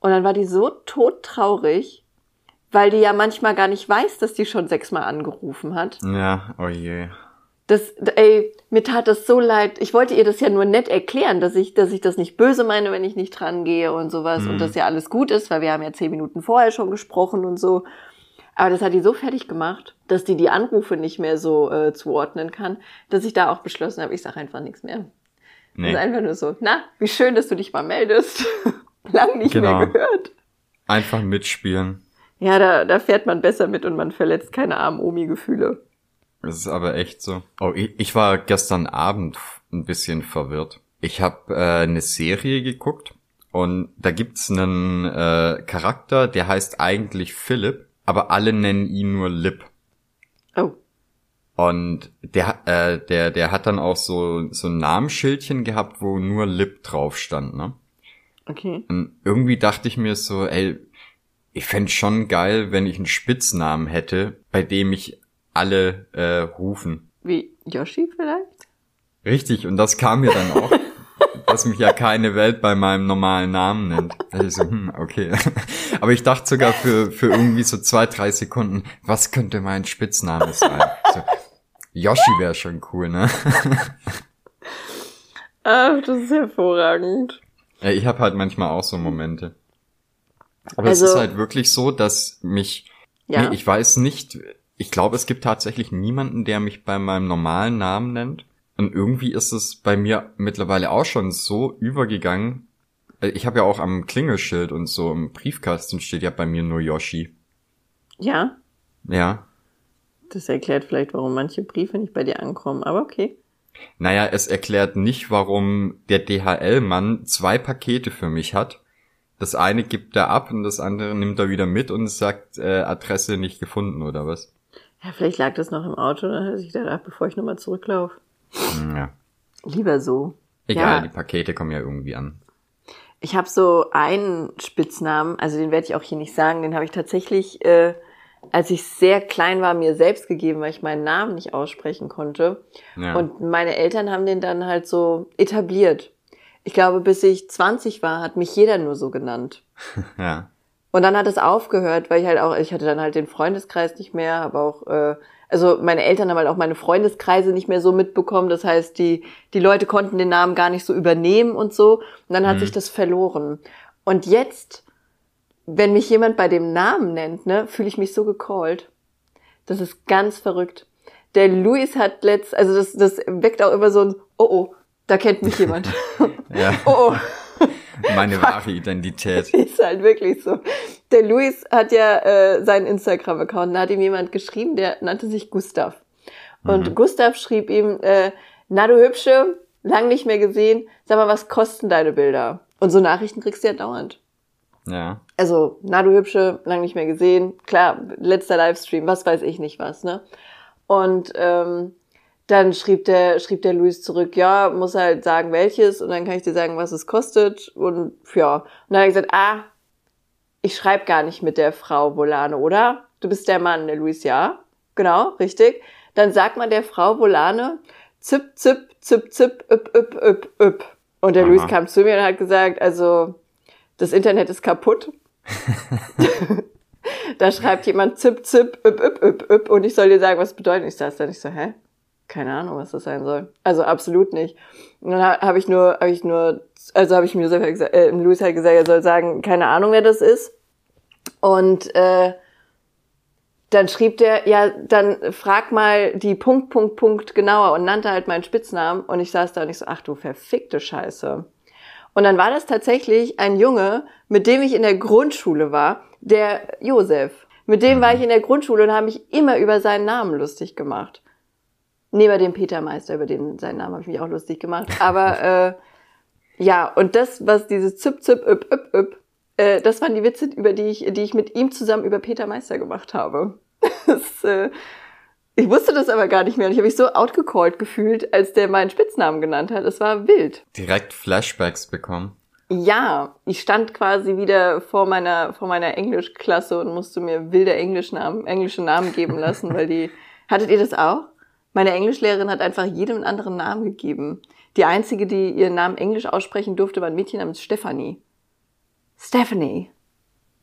S3: Und dann war die so todtraurig, weil die ja manchmal gar nicht weiß, dass die schon sechsmal angerufen hat.
S2: Ja, oh je.
S3: Das, ey, mir tat das so leid. Ich wollte ihr das ja nur nett erklären, dass ich, dass ich das nicht böse meine, wenn ich nicht dran gehe und sowas und dass ja alles gut ist, weil wir haben ja zehn Minuten vorher schon gesprochen und so. Aber das hat die so fertig gemacht, dass die die Anrufe nicht mehr so äh, zuordnen kann, dass ich da auch beschlossen habe, ich sage einfach nichts mehr. Das ist
S2: Nee.
S3: einfach nur so, na, wie schön, dass du dich mal meldest. Lang nicht
S2: Genau.
S3: mehr gehört.
S2: Einfach mitspielen.
S3: Ja, da, da fährt man besser mit und man verletzt keine armen Omi-Gefühle.
S2: Das ist aber echt so. Oh, ich, ich war gestern Abend ein bisschen verwirrt. Ich habe äh, eine Serie geguckt und da gibt's einen äh, Charakter, der heißt eigentlich Philipp, aber alle nennen ihn nur Lip.
S3: Oh,
S2: Und der, äh, der, der hat dann auch so, so ein Namensschildchen gehabt, wo nur Lip drauf stand, ne?
S3: okay.
S2: Und irgendwie dachte ich mir so, ey, ich fänd schon geil, wenn ich einen Spitznamen hätte, bei dem ich alle äh, rufen.
S3: Wie Yoshi vielleicht?
S2: Richtig, und das kam mir dann auch, dass mich ja keine Welt bei meinem normalen Namen nennt. Da dachte ich so, hm, okay. Aber ich dachte sogar für, für irgendwie so zwei, drei Sekunden, was könnte mein Spitzname sein? So, Yoshi wäre schon cool, ne?
S3: Ach, das ist hervorragend.
S2: Ja, ich habe halt manchmal auch so Momente. Aber
S3: Also-
S2: es ist halt wirklich so, dass mich,
S3: Ja.
S2: nee, ich weiß nicht, ich glaube, es gibt tatsächlich niemanden, der mich bei meinem normalen Namen nennt. Und irgendwie ist es bei mir mittlerweile auch schon so übergegangen. Äh, Ich habe ja auch am Klingelschild und so im Briefkasten steht ja bei mir nur Yoshi.
S3: Ja,
S2: Ja.
S3: das erklärt vielleicht, warum manche Briefe nicht bei dir ankommen, aber okay.
S2: Naja, es erklärt nicht, warum der DHL-Mann zwei Pakete für mich hat. Das eine gibt er ab und das andere nimmt er wieder mit und sagt, äh, Adresse nicht gefunden oder was.
S3: Ja, vielleicht lag das noch im Auto, dann hat er sich gedacht, ach, bevor ich nochmal zurücklaufe.
S2: Hm, Ja.
S3: Lieber so.
S2: Egal,
S3: Ja.
S2: die Pakete kommen ja irgendwie an.
S3: Ich habe so einen Spitznamen, also den werde ich auch hier nicht sagen, den habe ich tatsächlich, äh, als ich sehr klein war, mir selbst gegeben, weil ich meinen Namen nicht aussprechen konnte.
S2: Ja.
S3: Und meine Eltern haben den dann halt so etabliert. Ich glaube, bis ich 20 war, hat mich jeder nur so genannt.
S2: ja.
S3: Und dann hat es aufgehört, weil ich halt auch, ich hatte dann halt den Freundeskreis nicht mehr, aber auch, äh, also meine Eltern haben halt auch meine Freundeskreise nicht mehr so mitbekommen. Das heißt, die, die Leute konnten den Namen gar nicht so übernehmen und so. Und dann hat sich das verloren. Und jetzt, wenn mich jemand bei dem Namen nennt, ne, fühle ich mich so gecallt. Das ist ganz verrückt. Der Luis hat letzt, also das, das weckt auch immer so ein, oh oh, da kennt mich jemand.
S2: Ja.
S3: oh oh.
S2: Meine wahre Identität.
S3: Ist halt wirklich so. Der Luis hat ja äh, seinen Instagram-Account, da hat ihm jemand geschrieben, der nannte sich Gustav. Und Gustav schrieb ihm, äh, na du Hübsche, lang nicht mehr gesehen, sag mal, was kosten deine Bilder? Und so Nachrichten kriegst du ja dauernd.
S2: Ja.
S3: Also, na du Hübsche, lang nicht mehr gesehen, klar, letzter Livestream, was weiß ich nicht was, ne? Und ähm, dann schrieb der, schrieb der Luis zurück, ja, muss halt sagen, welches, und dann kann ich dir sagen, was es kostet. Und ja. Und dann hat er gesagt, ah, ich schreibe gar nicht mit der Frau Volane, oder? Du bist der Mann, der Luis, ja. Genau, richtig. Dann sagt man der Frau Volane, zip, zip, zip, zip, üp, üp, üp, üp. Und der
S2: Aha.
S3: Luis kam zu mir und hat gesagt, also, das Internet ist kaputt. da schreibt jemand zip, zip, üp, üp, üp, üp, und ich soll dir sagen, was das bedeutet. Ich saß da nicht so, hä? Keine Ahnung, was das sein soll. Also absolut nicht. Und dann ha- habe ich nur, habe ich nur, also habe ich mir selber gesagt, äh, Luis hat gesagt, er soll sagen, keine Ahnung, wer das ist. Und äh, dann schrieb der, ja, dann frag mal die Punkt, Punkt, Punkt genauer und nannte halt meinen Spitznamen. Und ich saß da und ich so, ach du verfickte Scheiße. Und dann war das tatsächlich ein Junge, mit dem ich in der Grundschule war, der Josef. Mit dem war ich in der Grundschule und habe mich immer über seinen Namen lustig gemacht. Neben dem Peter Meister, über den seinen Namen habe ich mich auch lustig gemacht. Aber äh, ja, und das, was dieses Zip, Zip, Üp, Üp, Üp, äh, das waren die Witze, über die ich, die ich mit ihm zusammen über Peter Meister gemacht habe. das, äh, ich wusste das aber gar nicht mehr und ich habe mich so outgecallt gefühlt, als der meinen Spitznamen genannt hat. Es war wild.
S2: Direkt Flashbacks bekommen.
S3: Ja, ich stand quasi wieder vor meiner vor meiner Englischklasse und musste mir wilde Englischnamen, englische Namen geben lassen, weil die hattet ihr das auch? Meine Englischlehrerin hat einfach jedem einen anderen Namen gegeben. Die einzige, die ihren Namen Englisch aussprechen durfte, war ein Mädchen namens Stephanie. Stephanie.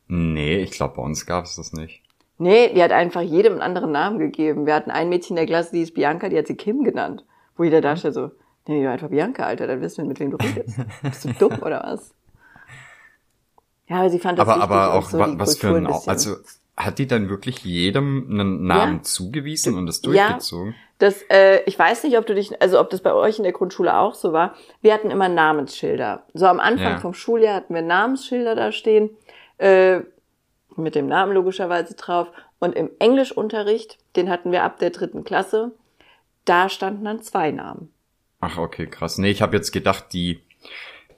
S2: Nee, ich glaube, bei uns gab es das nicht.
S3: Nee, die hat einfach jedem einen anderen Namen gegeben. Wir hatten ein Mädchen in der Klasse, die ist Bianca, die hat sie Kim genannt. Wo jeder da steht so, nee, du einfach Bianca, Alter, dann wissen wir, mit wem du redest. Bist du dumm oder was? Ja, aber sie fand das
S2: aber, aber auch,
S3: so
S2: was für ein, also hat die dann wirklich jedem einen Namen
S3: Ja.
S2: zugewiesen und das
S3: Ja. Das, äh, ich weiß nicht, ob du dich, also ob das bei euch in der Grundschule auch so war. Wir hatten immer Namensschilder. So am Anfang
S2: Ja.
S3: vom Schuljahr hatten wir Namensschilder da stehen, äh, mit dem Namen logischerweise drauf. Und im Englischunterricht, den hatten wir ab der dritten Klasse, da standen dann zwei Namen.
S2: Ach, okay, krass. Nee, ich habe jetzt gedacht, die,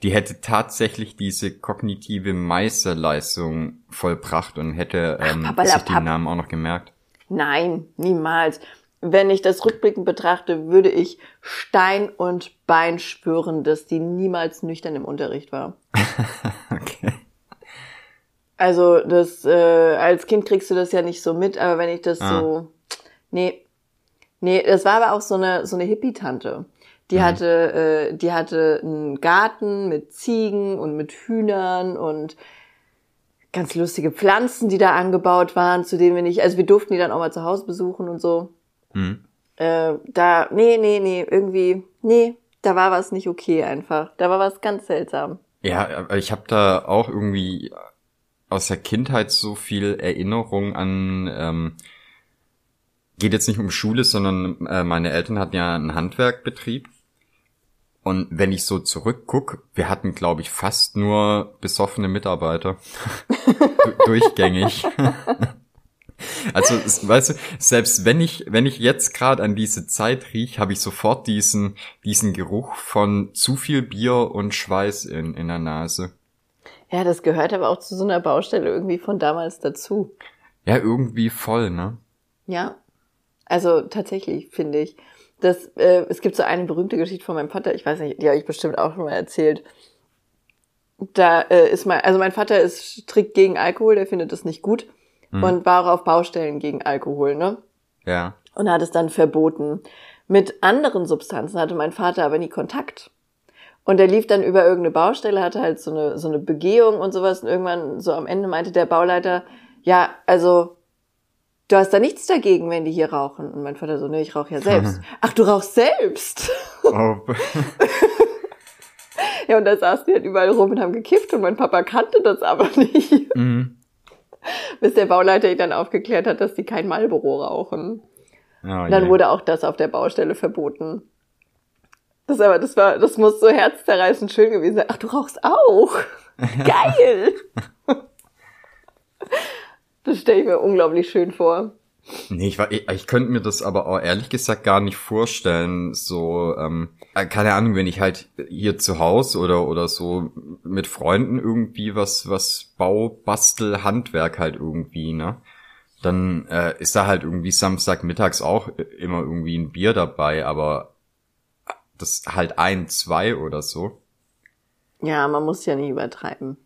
S2: die hätte tatsächlich diese kognitive Meisterleistung vollbracht und hätte ähm,
S3: papalapap.
S2: sich den Namen auch noch gemerkt.
S3: Nein, niemals. Wenn ich das rückblickend betrachte, würde ich Stein und Bein schwören, dass die niemals nüchtern im Unterricht war.
S2: Okay.
S3: Also das äh, als Kind kriegst du das ja nicht so mit, aber wenn ich das
S2: Ah.
S3: so nee nee, das war aber auch so eine so eine Hippie Tante. Die hatte äh, die hatte einen Garten mit Ziegen und mit Hühnern und ganz lustige Pflanzen, die da angebaut waren, zu denen wir nicht, also wir durften die dann auch mal zu Hause besuchen und so.
S2: Hm.
S3: Äh, da nee, nee, nee, irgendwie nee, da war was nicht okay einfach. Da war was ganz seltsam.
S2: Ja, ich habe da auch irgendwie aus der Kindheit so viel Erinnerung an. Ähm, geht jetzt nicht um Schule, sondern äh, meine Eltern hatten ja einen Handwerkbetrieb. Und wenn ich so zurückguck, wir hatten, glaube ich, fast nur besoffene Mitarbeiter. Du- Durchgängig. Also, weißt du, selbst wenn ich, wenn ich jetzt gerade an diese Zeit riech, habe ich sofort diesen, diesen Geruch von zu viel Bier und Schweiß in, in der Nase.
S3: Ja, das gehört aber auch zu so einer Baustelle irgendwie von damals dazu.
S2: Ja, irgendwie voll, ne?
S3: Ja. Also tatsächlich finde ich. Das, äh, es gibt so eine berühmte Geschichte von meinem Vater, ich weiß nicht, die habe ich bestimmt auch schon mal erzählt. Da äh, ist mein, also mein Vater ist strikt gegen Alkohol, der findet das nicht gut und war auch auf Baustellen gegen Alkohol, ne?
S2: Ja.
S3: und hat es dann verboten. Mit anderen Substanzen hatte mein Vater aber nie Kontakt. Und er lief dann über irgendeine Baustelle, hatte halt so eine, so eine Begehung und sowas. Und irgendwann so am Ende meinte der Bauleiter, ja, also, du hast da nichts dagegen, wenn die hier rauchen. Und mein Vater so, nee, ich rauche ja selbst. Ach, du rauchst selbst?
S2: Oh,
S3: ja, und da saßen die halt überall rum und haben gekifft und mein Papa kannte das aber nicht.
S2: mhm.
S3: Bis der Bauleiter ihn dann aufgeklärt hat, dass die kein Marlboro rauchen.
S2: oh,
S3: Dann
S2: je.
S3: wurde auch das auf der Baustelle verboten. Das aber, das war, das muss so herzzerreißend schön gewesen sein. Ach, du rauchst auch. Geil. Das stelle ich mir unglaublich schön vor.
S2: Nee, ich, ich, ich könnte mir das aber auch ehrlich gesagt gar nicht vorstellen. So, ähm, äh, keine Ahnung, wenn ich halt hier zu Hause oder oder so mit Freunden irgendwie was was Bau, Bastel, Handwerk halt irgendwie, ne? Dann äh, ist da halt irgendwie Samstagmittags auch immer irgendwie ein Bier dabei, aber das halt ein, zwei oder so.
S3: Ja, man muss ja nicht übertreiben.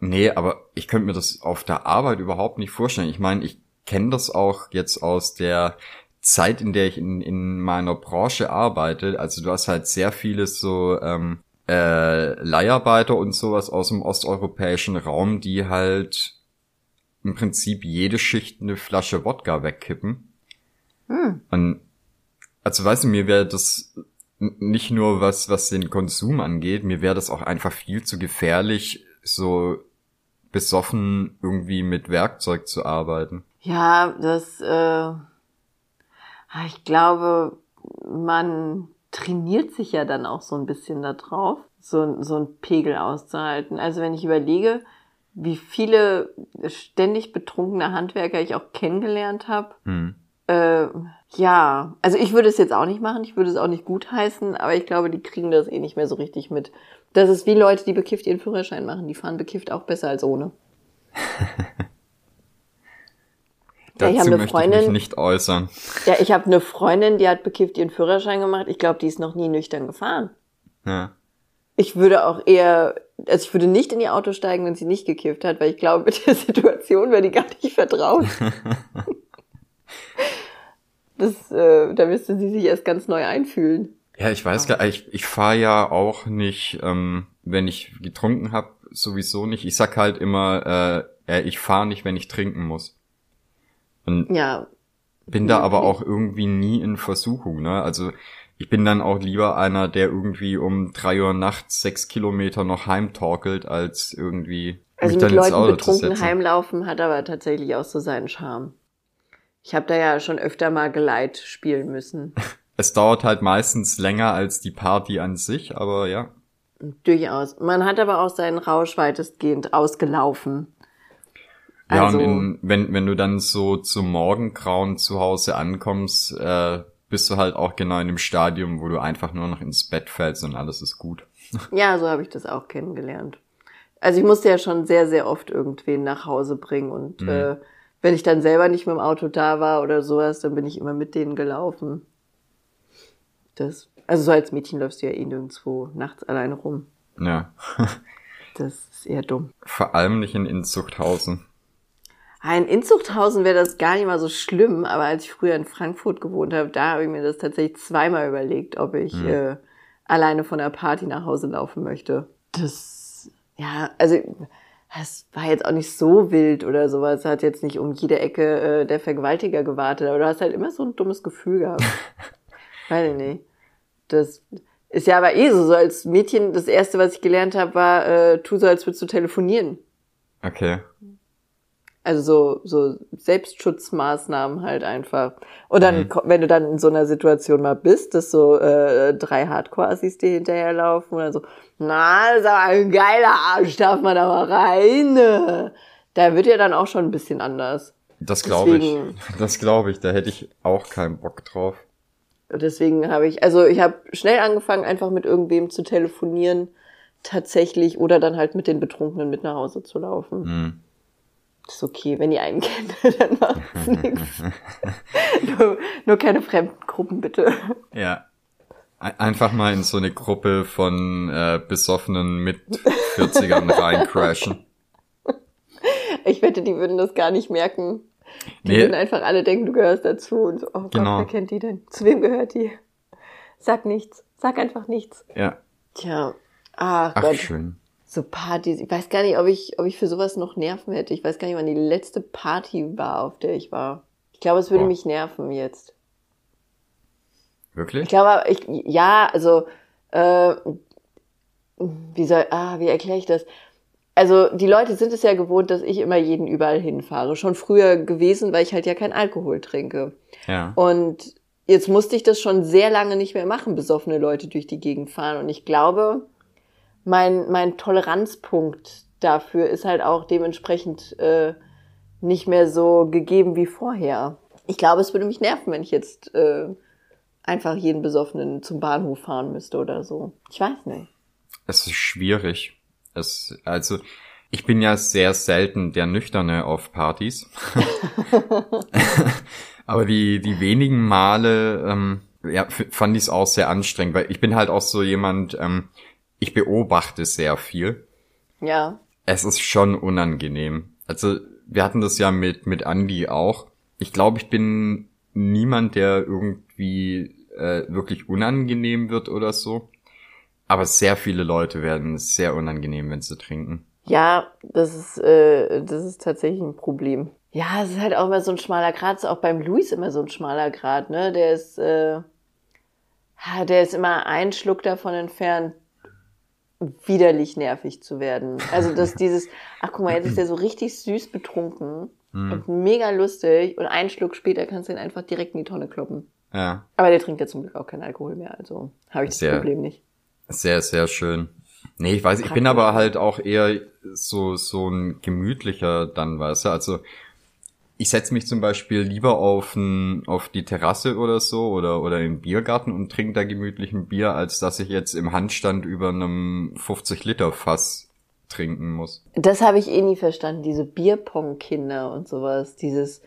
S2: Nee, aber ich könnte mir das auf der Arbeit überhaupt nicht vorstellen. Ich meine, ich kenne das auch jetzt aus der Zeit, in der ich in, in meiner Branche arbeite. Also du hast halt sehr viele so ähm, äh, Leiharbeiter und sowas aus dem osteuropäischen Raum, die halt im Prinzip jede Schicht eine Flasche Wodka wegkippen.
S3: Hm.
S2: Und also weißt du, mir wäre das nicht nur was, was den Konsum angeht, mir wäre das auch einfach viel zu gefährlich, so besoffen irgendwie mit Werkzeug zu arbeiten.
S3: Ja, das, äh, ich glaube, man trainiert sich ja dann auch so ein bisschen da drauf, so, so einen Pegel auszuhalten. Also wenn ich überlege, wie viele ständig betrunkene Handwerker ich auch kennengelernt habe,
S2: Hm.
S3: äh, Äh, ja, also ich würde es jetzt auch nicht machen, ich würde es auch nicht gutheißen, aber ich glaube, die kriegen das eh nicht mehr so richtig mit. Das ist wie Leute, die bekifft ihren Führerschein machen, die fahren bekifft auch besser als ohne.
S2: Dazu
S3: ich habe eine
S2: möchte ich
S3: Freundin-
S2: mich nicht äußern.
S3: Ja, ich habe eine Freundin, die hat bekifft ihren Führerschein gemacht. Ich glaube, die ist noch nie nüchtern gefahren.
S2: Ja.
S3: Ich würde auch eher, also ich würde nicht in ihr Auto steigen, wenn sie nicht gekifft hat, weil ich glaube, mit der Situation wäre die gar nicht vertraut. das, äh, da müsste sie sich erst ganz neu einfühlen.
S2: Ja, ich weiß gar ich, ich fahre ja auch nicht, ähm, wenn ich getrunken habe, sowieso nicht. Ich sag halt immer, äh, äh, ich fahre nicht, wenn ich trinken muss. Und
S3: Ja,
S2: bin da aber auch irgendwie nie in Versuchung, ne? Also ich bin dann auch lieber einer, der irgendwie um drei Uhr nachts sechs Kilometer noch heimtorkelt, als irgendwie
S3: also
S2: mich
S3: mit
S2: dann ins
S3: Leuten
S2: Auto zu
S3: betrunken heimlaufen hat aber tatsächlich auch so seinen Charme. Ich habe da ja schon öfter mal Geleit spielen müssen.
S2: Es dauert halt meistens länger als die Party an sich, aber ja.
S3: Durchaus. Man hat aber auch seinen Rausch weitestgehend ausgelaufen.
S2: Ja,
S3: Also-
S2: und in, wenn, wenn du dann so zum Morgengrauen zu Hause ankommst, äh, bist du halt auch genau in dem Stadium, wo du einfach nur noch ins Bett fällst und alles ist gut.
S3: Ja, so habe ich das auch kennengelernt. Also ich musste ja schon sehr, sehr oft irgendwen nach Hause bringen und
S2: Mhm.
S3: äh, wenn ich dann selber nicht mit dem Auto da war oder sowas, dann bin ich immer mit denen gelaufen. Das, also so als Mädchen läufst du ja eh nirgendwo nachts alleine rum.
S2: Ja.
S3: Das ist eher dumm.
S2: Vor allem nicht in Inzuchthausen.
S3: Ah, In Inzuchthausen wäre das gar nicht mal so schlimm, aber als ich früher in Frankfurt gewohnt habe, da habe ich mir das tatsächlich zweimal überlegt, ob ich äh, alleine von der Party nach Hause laufen möchte. Das, ja, also es war jetzt auch nicht so wild oder sowas. Es hat jetzt nicht um jede Ecke äh, der Vergewaltiger gewartet, aber du hast halt immer so ein dummes Gefühl gehabt. Weiß ich nicht. Das ist ja aber eh so, so als Mädchen, das erste, was ich gelernt habe, war, äh, tu so, als würdest du telefonieren.
S2: Okay.
S3: Also so, so Selbstschutzmaßnahmen halt einfach. Und dann,
S2: Mhm.
S3: wenn du dann in so einer Situation mal bist, dass so äh, drei Hardcore-Assis dir hinterherlaufen oder so, na, das ist aber ein geiler Arsch, darf man da mal rein. ne? Da wird ja dann auch schon ein bisschen anders.
S2: Das glaube ich. Das glaube ich. Da hätte ich auch keinen Bock drauf.
S3: Deswegen habe ich, also ich habe schnell angefangen, einfach mit irgendwem zu telefonieren, tatsächlich, oder dann halt mit den Betrunkenen mit nach Hause zu laufen.
S2: Hm.
S3: Das ist okay, wenn ihr einen kennt, dann macht's nichts. Nur, nur keine fremden Gruppen, bitte.
S2: Ja. Ein- Einfach mal in so eine Gruppe von äh, Besoffenen mit 40ern reincrashen.
S3: Ich wette, die würden das gar nicht merken. Die
S2: Nee.
S3: würden einfach alle denken, du gehörst dazu und so, oh Gott,
S2: Genau.
S3: wer kennt die denn? Zu wem gehört die? Sag nichts. Sag einfach nichts.
S2: Ja.
S3: Tja. Ach,
S2: Ach,
S3: Gott.
S2: schön.
S3: So Partys. Ich weiß gar nicht, ob ich, ob ich für sowas noch Nerven hätte. Ich weiß gar nicht, wann die letzte Party war, auf der ich war. Ich glaube, es würde
S2: Boah.
S3: mich nerven jetzt. Ich
S2: Wirklich?
S3: glaube, ich, ja, also, äh, wie soll, ah, wie erkläre ich das? Also, die Leute sind es ja gewohnt, dass ich immer jeden überall hinfahre. Schon früher gewesen, weil ich halt ja kein Alkohol trinke.
S2: Ja.
S3: Und jetzt musste ich das schon sehr lange nicht mehr machen, besoffene Leute durch die Gegend fahren. Und ich glaube, mein, mein Toleranzpunkt dafür ist halt auch dementsprechend äh, nicht mehr so gegeben wie vorher. Ich glaube, es würde mich nerven, wenn ich jetzt äh, einfach jeden Besoffenen zum Bahnhof fahren müsste oder so. Ich weiß nicht.
S2: Es ist schwierig. Es, also, ich bin ja sehr selten der Nüchterne auf Partys. Aber die, die wenigen Male, ähm, ja, fand ich es auch sehr anstrengend, weil ich bin halt auch so jemand, ähm, ich beobachte sehr viel.
S3: Ja.
S2: Es ist schon unangenehm. Also, wir hatten das ja mit, mit Andy auch. Ich glaube, ich bin niemand, der irgendwie äh, wirklich unangenehm wird oder so. Aber sehr viele Leute werden sehr unangenehm, wenn sie trinken.
S3: Ja, das ist, äh, das ist tatsächlich ein Problem. Ja, es ist halt auch immer so ein schmaler Grad, ist auch beim Luis immer so ein schmaler Grad, ne? Der ist, äh, der ist immer ein Schluck davon entfernt, widerlich nervig zu werden. Also, dass dieses, ach guck mal, jetzt ist der so richtig süß betrunken und mega lustig und einen Schluck später kannst du ihn einfach direkt in die Tonne kloppen.
S2: Ja,
S3: Aber der trinkt ja zum Glück auch keinen Alkohol mehr, also habe ich das
S2: Sehr.
S3: Problem nicht.
S2: sehr, sehr schön. Nee, ich weiß, ich bin aber halt auch eher so, so ein gemütlicher dann, weißt du, also ich setze mich zum Beispiel lieber auf, ein, auf die Terrasse oder so oder, oder im Biergarten und trinke da gemütlich ein Bier, als dass ich jetzt im Handstand über einem 50-Liter-Fass trinken muss.
S3: Das habe ich eh nie verstanden, diese Bierpong-Kinder und sowas. Dieses,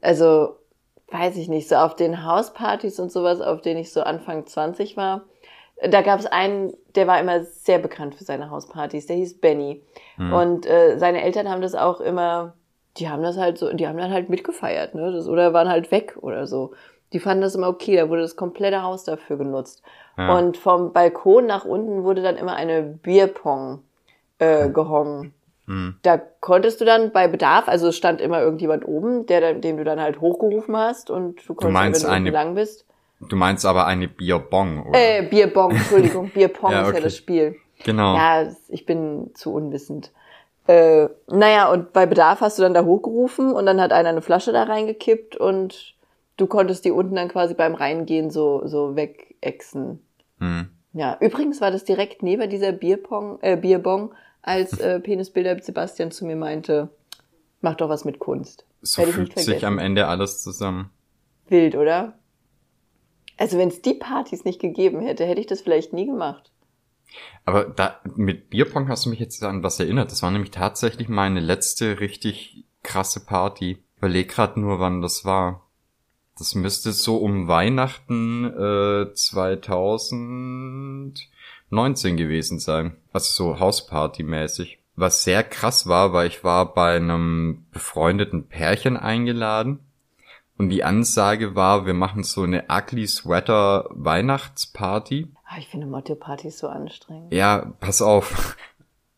S3: also, weiß ich nicht, so auf den Hauspartys und sowas, auf denen ich so Anfang 20 war. Da gab es einen, der war immer sehr bekannt für seine Hauspartys, der hieß Benny. Mhm. Und äh, seine Eltern haben das auch immer, die haben das halt so, die haben dann halt mitgefeiert, ne? Das, oder waren halt weg oder so. Die fanden das immer okay, da wurde das komplette Haus dafür genutzt. Ja. Und vom Balkon nach unten wurde dann immer eine Bierpong äh, gehongen. Mhm. Da konntest du dann bei Bedarf, also es stand immer irgendjemand oben, der, dem du dann halt hochgerufen hast und du konntest,
S2: du meinst
S3: wenn
S2: du lang bist. Du meinst aber eine Bierbong,
S3: oder? Äh, Bierbong, Entschuldigung, Bierpong ja, okay. ist ja das Spiel.
S2: Genau.
S3: Ja, ich bin zu unwissend. Äh, naja, und bei Bedarf hast du dann da hochgerufen und dann hat einer eine Flasche da reingekippt und du konntest die unten dann quasi beim Reingehen so, so wegexen. Hm. Ja, übrigens war das direkt neben dieser Bierpong, äh, Bierbong als äh, Penisbilder Sebastian zu mir meinte, mach doch was mit Kunst.
S2: So fügt sich am Ende alles zusammen.
S3: Wild, oder? Also wenn es die Partys nicht gegeben hätte, hätte ich das vielleicht nie gemacht.
S2: Aber da mit Bierpong hast du mich jetzt an was erinnert. Das war nämlich tatsächlich meine letzte richtig krasse Party. Überleg grad nur, wann das war. Das müsste so um Weihnachten äh, 2000 19 gewesen sein. Also so Hausparty-mäßig. Was sehr krass war, weil ich war bei einem befreundeten Pärchen eingeladen. Und die Ansage war, wir machen so eine Ugly Sweater Weihnachtsparty.
S3: Ah, ich finde Motto-Partys so anstrengend.
S2: Ja, pass auf.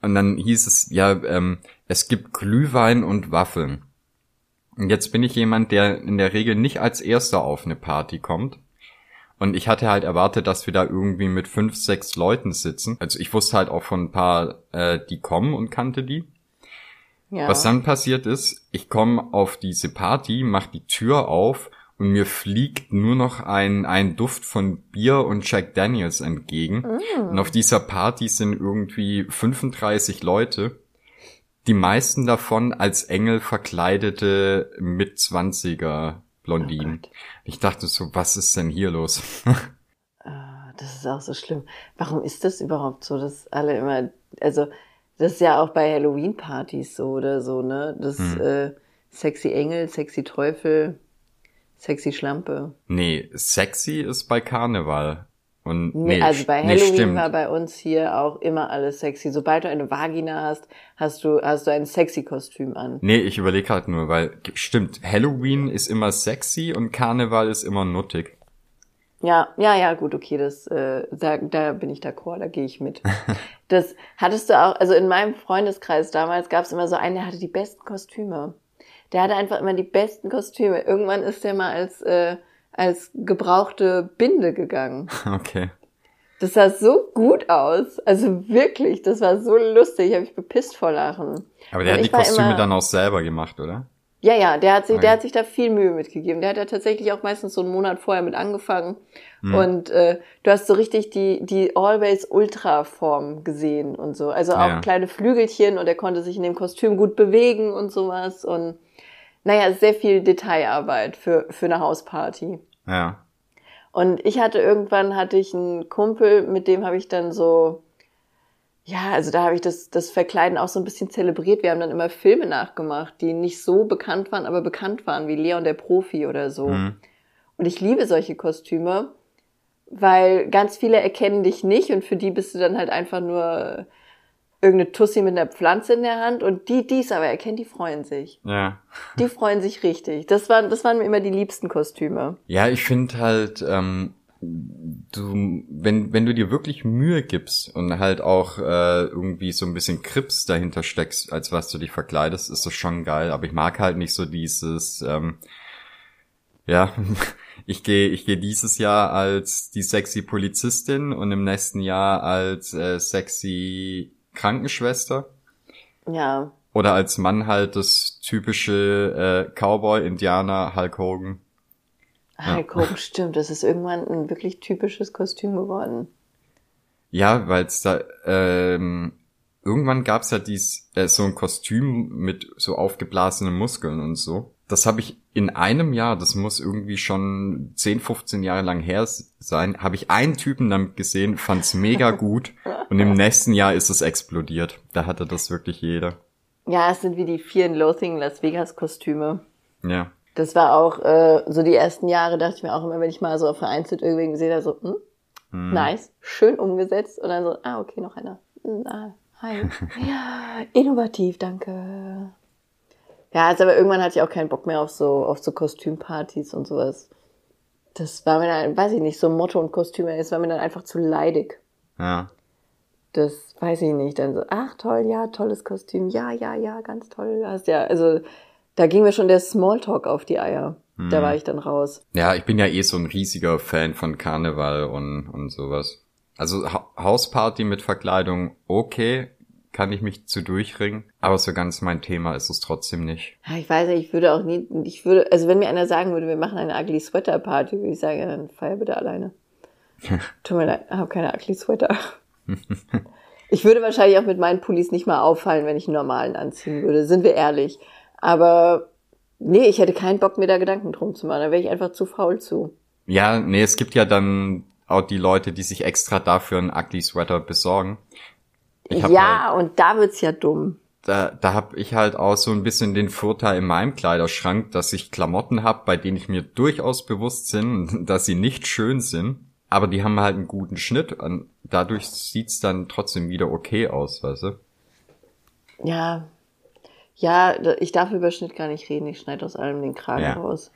S2: Und dann hieß es, ja, ähm, es gibt Glühwein und Waffeln. Und jetzt bin ich jemand, der in der Regel nicht als erster auf eine Party kommt. Und ich hatte halt erwartet, dass wir da irgendwie mit fünf, sechs Leuten sitzen. Also ich wusste halt auch von ein paar, äh, die kommen und kannte die. Ja. Was dann passiert ist, ich komme auf diese Party, mach die Tür auf und mir fliegt nur noch ein, ein Duft von Bier und Jack Daniels entgegen. Mm. Und auf dieser Party sind irgendwie 35 Leute. Die meisten davon als Engel verkleidete Mitzwanziger Blondinen. Oh ich dachte so, was ist denn hier los?
S3: Ah, das ist auch so schlimm. Warum ist das überhaupt so, dass alle immer, also das ist ja auch bei Halloween-Partys so oder so, ne? Das hm. äh, sexy Engel, sexy Teufel, sexy Schlampe.
S2: Nee, sexy ist bei Karneval. Und nee,
S3: also bei Halloween nee, war bei uns hier auch immer alles sexy. Sobald du eine Vagina hast, hast du hast du ein sexy Kostüm an.
S2: Nee, ich überlege halt nur, weil stimmt, Halloween ist immer sexy und Karneval ist immer nuttig.
S3: Ja, ja, ja, gut, okay, das äh, da, da bin ich d'accord, da gehe ich mit. das hattest du auch, also in meinem Freundeskreis damals gab es immer so einen, der hatte die besten Kostüme. Der hatte einfach immer die besten Kostüme. Irgendwann ist der mal als äh, als gebrauchte Binde gegangen.
S2: Okay.
S3: Das sah so gut aus. Also wirklich, das war so lustig. Ich habe mich bepisst vor Lachen.
S2: Aber der Und hat die Kostüme immer, dann auch selber gemacht, oder?
S3: Ja, ja, der hat sich, okay. der hat sich da viel Mühe mitgegeben. Der hat ja tatsächlich auch meistens so einen Monat vorher mit angefangen. Mhm. Und äh, du hast so richtig die, die Always Ultra Form gesehen und so. Also auch ja. kleine Flügelchen und er konnte sich in dem Kostüm gut bewegen und sowas. Und naja, sehr viel Detailarbeit für, für eine Hausparty.
S2: Ja.
S3: Und ich hatte irgendwann hatte ich einen Kumpel, mit dem habe ich dann so, ja, also da habe ich das, das Verkleiden auch so ein bisschen zelebriert. Wir haben dann immer Filme nachgemacht, die nicht so bekannt waren, aber bekannt waren, wie Leon der Profi oder so. Mhm. Und ich liebe solche Kostüme, weil ganz viele erkennen dich nicht und für die bist du dann halt einfach nur irgendeine Tussi mit einer Pflanze in der Hand und die, die es aber erkennen, die freuen sich.
S2: Ja.
S3: Die freuen sich richtig. Das waren, das waren mir immer die liebsten Kostüme.
S2: Ja, ich finde halt, ähm, du, wenn, wenn du dir wirklich Mühe gibst und halt auch äh, irgendwie so ein bisschen Krips dahinter steckst, als was du dich verkleidest, ist das schon geil. Aber ich mag halt nicht so dieses, ähm, ja, ich gehe ich geh dieses Jahr als die sexy Polizistin und im nächsten Jahr als äh, sexy Krankenschwester.
S3: Ja.
S2: Oder als Mann halt das typische äh, Cowboy, Indianer, Hulk Hogan.
S3: Hulk Hogan, ja. stimmt. Das ist irgendwann ein wirklich typisches Kostüm geworden.
S2: Ja, weil es da ähm, irgendwann gab's ja dies äh, so ein Kostüm mit so aufgeblasenen Muskeln und so. das habe ich in einem Jahr, das muss irgendwie schon 10, 15 Jahre lang her sein, habe ich einen Typen damit gesehen, fand's mega gut und im nächsten Jahr ist es explodiert. Da hatte das wirklich jeder.
S3: Ja, es sind wie die Fear and Loathing Las Vegas Kostüme.
S2: Ja.
S3: Das war auch äh, so die ersten Jahre, dachte ich mir auch immer, wenn ich mal so vereinzelt irgendwen gesehen habe, so, hm,
S2: Hm.
S3: nice, schön umgesetzt und dann so, ah, okay, noch einer. Hm, ah, hi. ja, innovativ, danke. Ja, also aber irgendwann hatte ich auch keinen Bock mehr auf so, auf so Kostümpartys und sowas. Das war mir dann, weiß ich nicht, so Motto und Kostüme, es war mir dann einfach zu leidig.
S2: Ja.
S3: Das weiß ich nicht. Dann so, ach toll, ja, tolles Kostüm, ja, ja, ja, ganz toll. Hast ja, also da ging mir schon der Smalltalk auf die Eier. Da war ich dann raus.
S2: Ja, ich bin ja eh so ein riesiger Fan von Karneval und, und sowas. Also ha Hausparty mit Verkleidung, okay, kann ich mich zu durchringen, aber so ganz mein Thema ist es trotzdem nicht.
S3: Ja, ich weiß nicht, ich würde auch nie, ich würde, also wenn mir einer sagen würde, wir machen eine Ugly Sweater Party, würde ich sagen, ja, dann feier bitte alleine. Tut mir leid, ich habe keine Ugly Sweater. ich würde wahrscheinlich auch mit meinen Pullis nicht mal auffallen, wenn ich einen normalen anziehen würde, sind wir ehrlich. Aber nee, ich hätte keinen Bock, mir da Gedanken drum zu machen, da wäre ich einfach zu faul zu.
S2: Ja, nee, es gibt ja dann auch die Leute, die sich extra dafür einen Ugly Sweater besorgen.
S3: Ja, und da wird's ja dumm.
S2: da, da habe ich halt auch so ein bisschen den Vorteil in meinem Kleiderschrank, dass ich Klamotten habe, bei denen ich mir durchaus bewusst bin, dass sie nicht schön sind, aber die haben halt einen guten Schnitt und dadurch sieht's dann trotzdem wieder okay aus, weißt du?
S3: Ja, ja, ich darf über Schnitt gar nicht reden, ich schneide aus allem den Kragen
S2: Ja.
S3: raus.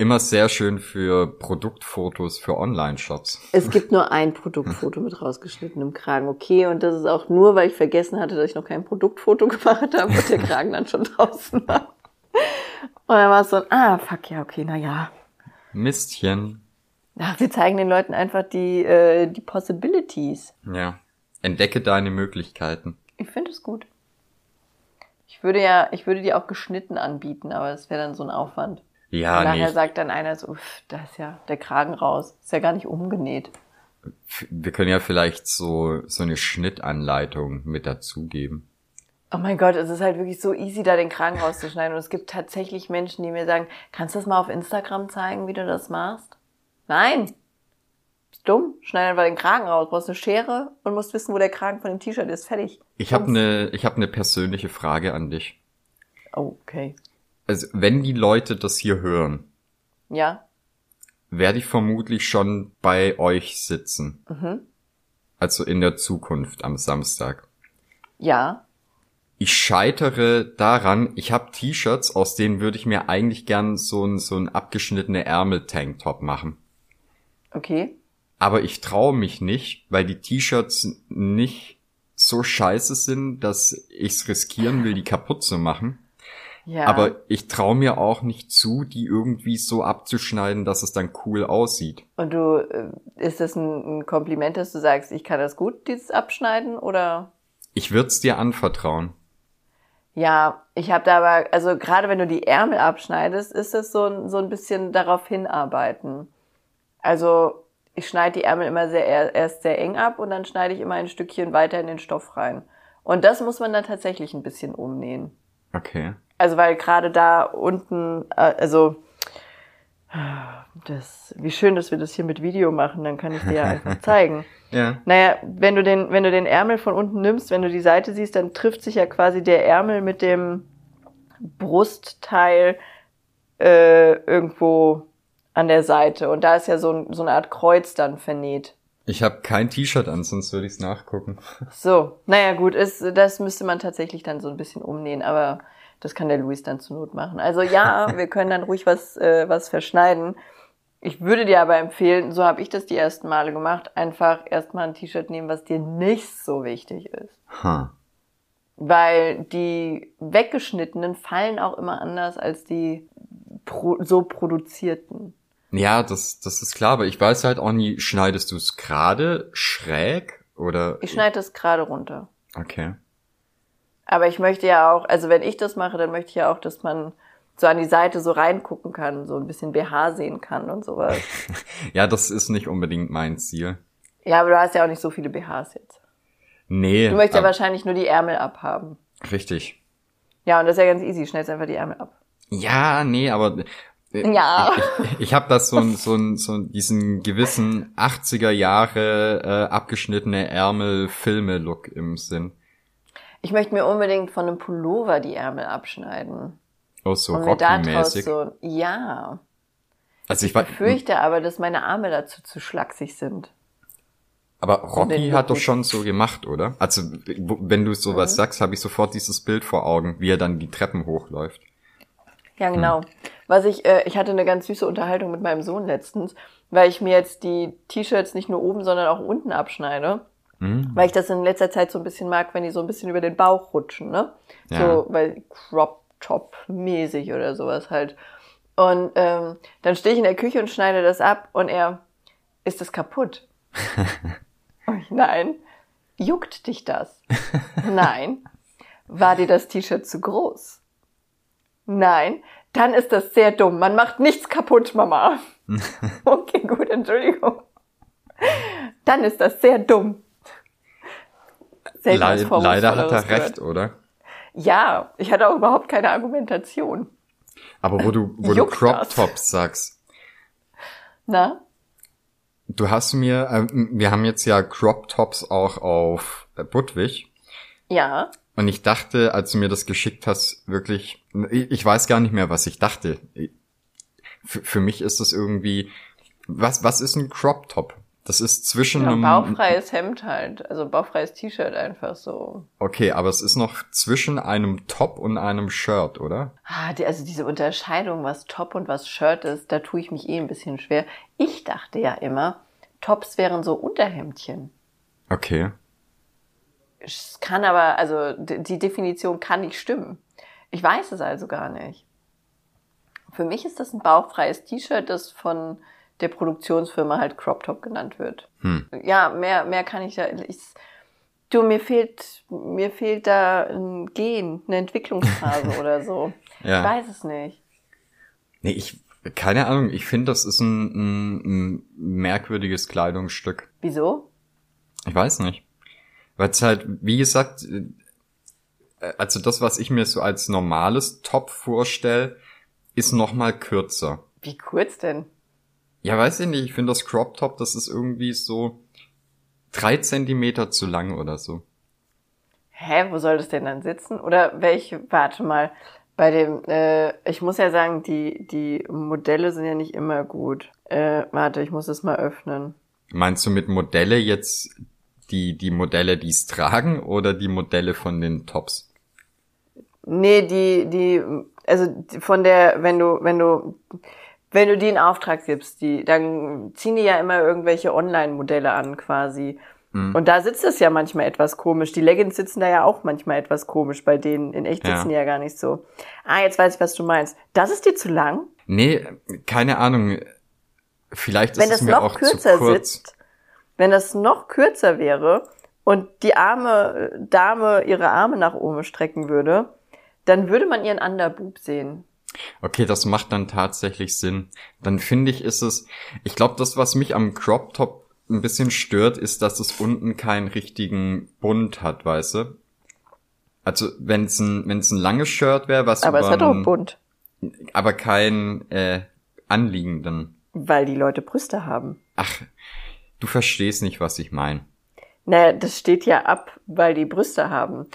S2: Immer sehr schön für Produktfotos für Online-Shops.
S3: Es gibt nur ein Produktfoto mit rausgeschnittenem Kragen, okay, und das ist auch nur, weil ich vergessen hatte, dass ich noch kein Produktfoto gemacht habe und der Kragen dann schon draußen war. Und dann war es so, ein, ah, fuck, ja, okay, na ja.
S2: Mistchen.
S3: Ach, wir zeigen den Leuten einfach die, äh, die Possibilities.
S2: Ja. Entdecke deine Möglichkeiten.
S3: Ich finde es gut. Ich würde ja, ich würde die auch geschnitten anbieten, aber es wäre dann so ein Aufwand.
S2: Ja,
S3: Und nachher
S2: nee.
S3: sagt dann einer so, "Uff, da ist ja der Kragen raus. Ist ja gar nicht umgenäht.
S2: Wir können ja vielleicht so, so eine Schnittanleitung mit dazugeben.
S3: Oh mein Gott, es ist halt wirklich so easy, da den Kragen rauszuschneiden. Und es gibt tatsächlich Menschen, die mir sagen, kannst du das mal auf Instagram zeigen, wie du das machst? Nein. Bist dumm. Schneid einfach den Kragen raus. Brauchst eine Schere und musst wissen, wo der Kragen von dem T-Shirt ist. Fertig.
S2: Ich habe eine, ich habe eine persönliche Frage an dich.
S3: Okay.
S2: Also, wenn die Leute das hier hören,
S3: Ja.
S2: werde ich vermutlich schon bei euch sitzen.
S3: Mhm.
S2: Also in der Zukunft am Samstag.
S3: Ja.
S2: Ich scheitere daran, ich habe T-Shirts, aus denen würde ich mir eigentlich gern so ein, so ein abgeschnittene Ärmel-Tanktop machen.
S3: Okay.
S2: Aber ich traue mich nicht, weil die T-Shirts nicht so scheiße sind, dass ich's riskieren will, die kaputt zu machen.
S3: Ja.
S2: Aber ich traue mir auch nicht zu, die irgendwie so abzuschneiden, dass es dann cool aussieht.
S3: Und du, äh, ist das ein, Kompliment, dass du sagst, ich kann das gut, dieses Abschneiden, oder?
S2: Ich würd's dir anvertrauen.
S3: Ja, ich habe da aber, also gerade wenn du die Ärmel abschneidest, ist es so ein, so ein bisschen darauf hinarbeiten. Also ich schneide die Ärmel immer sehr, erst sehr eng ab und dann schneide ich immer ein Stückchen weiter in den Stoff rein. Und das muss man dann tatsächlich ein bisschen umnähen.
S2: Okay.
S3: Also weil gerade da unten, äh, also das, wie schön, dass wir das hier mit Video machen, dann kann ich dir ja einfach zeigen.
S2: Ja.
S3: Naja, wenn du den, wenn du den Ärmel von unten nimmst, wenn du die Seite siehst, dann trifft sich ja quasi der Ärmel mit dem Brustteil äh, irgendwo an der Seite. Und da ist ja so, ein, so eine Art Kreuz dann vernäht.
S2: Ich habe kein T-Shirt an, sonst würde ich's nachgucken.
S3: So, naja gut, ist, das müsste man tatsächlich dann so ein bisschen umnähen, aber das kann der Luis dann zur Not machen. Also ja, wir können dann ruhig was, äh, was verschneiden. Ich würde dir aber empfehlen, so habe ich das die ersten Male gemacht, einfach erstmal ein T-Shirt nehmen, was dir nicht so wichtig ist.
S2: Ha.
S3: Weil die weggeschnittenen fallen auch immer anders als die pro so produzierten.
S2: Ja, das, das ist klar, aber ich weiß halt auch nie, schneidest du es gerade, schräg oder?
S3: Ich schneide das gerade runter.
S2: Okay.
S3: Aber ich möchte ja auch, also wenn ich das mache, dann möchte ich ja auch, dass man so an die Seite so reingucken kann, so ein bisschen BH sehen kann und sowas.
S2: Ja, das ist nicht unbedingt mein Ziel.
S3: Ja, aber du hast ja auch nicht so viele BHs jetzt.
S2: Nee.
S3: Du möchtest ja wahrscheinlich nur die Ärmel abhaben.
S2: Richtig.
S3: Ja, und das ist ja ganz easy. Schnellst einfach die Ärmel ab.
S2: Ja, nee, aber äh,
S3: Ja.
S2: ich, ich habe das so, so, so diesen gewissen 80er Jahre äh, abgeschnittene Ärmel-Filme-Look im Sinn.
S3: Ich möchte mir unbedingt von einem Pullover die Ärmel abschneiden.
S2: Oh, so Rocky-mäßig.
S3: so, ja.
S2: Also ich
S3: Ich befürchte aber, dass meine Arme dazu zu schlaksig sind.
S2: aber Rocky hat doch schon so gemacht, oder? Also wenn du sowas
S3: Mhm.
S2: sagst, habe ich sofort dieses Bild vor Augen, wie er dann die Treppen hochläuft.
S3: Ja,
S2: Hm.
S3: genau. Was ich, äh, ich hatte eine ganz süße Unterhaltung mit meinem Sohn letztens, weil ich mir jetzt die T-Shirts nicht nur oben, sondern auch unten abschneide.
S2: Hm?
S3: Weil ich das in letzter Zeit so ein bisschen mag, wenn die so ein bisschen über den Bauch rutschen, ne?
S2: Ja.
S3: So, weil Crop Top mäßig oder sowas halt. Und ähm, dann stehe ich in der Küche und schneide das ab und er, ist das kaputt? Und ich, Nein. Juckt dich das? Nein. War dir das T-Shirt zu groß? Nein. Dann ist das sehr dumm. Man macht nichts kaputt, Mama. Okay, gut, Entschuldigung. Dann ist das sehr dumm. Selten was
S2: Leid, leider hat er recht,
S3: gehört.
S2: oder?
S3: Ja, ich hatte auch überhaupt keine Argumentation.
S2: Aber wo du, wo du Crop? Tops sagst,
S3: Na?
S2: du hast mir, äh, wir haben jetzt ja Crop Tops auch auf äh, Budwig.
S3: Ja.
S2: Und ich dachte, als du mir das geschickt hast, wirklich, ich ich weiß gar nicht mehr, was ich dachte. Für, für mich ist das irgendwie, was, was ist ein Crop Top? Das ist zwischen
S3: ja
S2: einem,
S3: bauchfreies Hemd halt. Also bauchfreies T-Shirt einfach so.
S2: okay, aber es ist noch zwischen einem Top und einem Shirt, oder?
S3: Ah, die, also diese Unterscheidung, was Top und was Shirt ist, da tue ich mich eh ein bisschen schwer. Ich dachte ja immer, Tops wären so Unterhemdchen.
S2: Okay.
S3: Es kann aber, also die Definition kann nicht stimmen. Ich weiß es also gar nicht. Für mich ist das ein bauchfreies T-Shirt, das von der Produktionsfirma halt Crop Top genannt wird.
S2: Hm.
S3: Ja, mehr, mehr kann ich da. Ich, du, mir fehlt, mir fehlt da ein Gen, eine Entwicklungsphase oder so.
S2: Ja.
S3: Ich weiß es nicht.
S2: Nee, ich, keine Ahnung, ich finde, das ist ein, ein, ein merkwürdiges Kleidungsstück.
S3: Wieso?
S2: Ich weiß nicht. Weil es halt, wie gesagt, äh, also das, was ich mir so als normales Top vorstelle, ist noch mal kürzer.
S3: Wie kurz denn?
S2: Ja, weiß ich nicht, ich finde das Crop Top, das ist irgendwie so drei Zentimeter zu lang oder so.
S3: Hä, wo soll das denn dann sitzen? Oder welche, warte mal, bei dem, äh, ich muss ja sagen, die, die Modelle sind ja nicht immer gut. Äh, warte, ich muss es mal öffnen.
S2: Meinst du mit Modelle jetzt die, die Modelle, die es tragen oder die Modelle von den Tops?
S3: Nee, die, die, also von der, wenn du, wenn du, wenn du die in Auftrag gibst, die, dann ziehen die ja immer irgendwelche Online-Modelle an quasi.
S2: Mhm.
S3: Und da sitzt es ja manchmal etwas komisch. Die Leggings sitzen da ja auch manchmal etwas komisch bei denen. In echt
S2: Ja.
S3: sitzen die ja gar nicht so. Ah, jetzt weiß ich, was du meinst. Das ist dir zu lang?
S2: Nee, keine Ahnung. Vielleicht
S3: Wenn
S2: ist es mir
S3: noch
S2: auch
S3: kürzer
S2: zu kurz.
S3: sitzt, wenn das noch kürzer wäre und die arme Dame ihre Arme nach oben strecken würde, dann würde man ihren Underboob sehen.
S2: Okay, das macht dann tatsächlich Sinn. Dann finde ich, ist es, ich glaube, das, was mich am Crop Top ein bisschen stört, ist, dass es unten keinen richtigen Bund hat, weißt du? Also, wenn es ein, wenn es ein langes Shirt wäre, was
S3: Aber es hat auch
S2: ein-
S3: bunt,
S2: aber kein äh, anliegenden.
S3: weil die Leute Brüste haben.
S2: Ach, du verstehst nicht, was ich meine.
S3: Naja, das steht ja ab, weil die Brüste haben.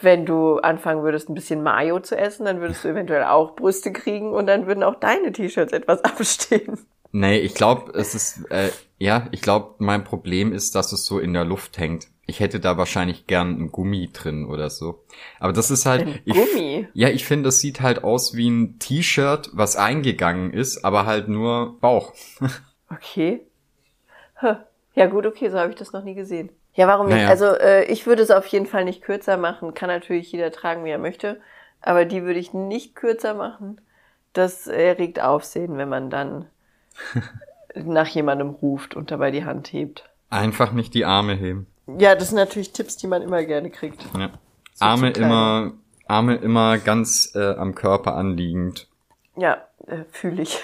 S3: Wenn du anfangen würdest, ein bisschen Mayo zu essen, dann würdest du eventuell auch Brüste kriegen und dann würden auch deine T-Shirts etwas abstehen.
S2: Nee, ich glaube, es ist, äh, ja, ich glaube, mein Problem ist, dass es so in der Luft hängt. Ich hätte da wahrscheinlich gern ein Gummi drin oder so. Aber das ist halt.
S3: Ein
S2: ich,
S3: Gummi?
S2: Ja, ich finde, das sieht halt aus wie ein T-Shirt, was eingegangen ist, aber halt nur Bauch.
S3: Okay. Ja gut, okay, so habe ich das noch nie gesehen. Ja, warum nicht?
S2: Naja.
S3: Also äh, ich würde es auf jeden Fall nicht kürzer machen. Kann natürlich jeder tragen, wie er möchte. Aber die würde ich nicht kürzer machen. Das erregt Aufsehen, wenn man dann nach jemandem ruft und dabei die Hand hebt.
S2: Einfach nicht die Arme heben.
S3: Ja, das sind natürlich Tipps, die man immer gerne kriegt.
S2: Ja.
S3: So
S2: Arme immer, Arme immer ganz äh, am Körper anliegend.
S3: Ja, äh, fühle ich.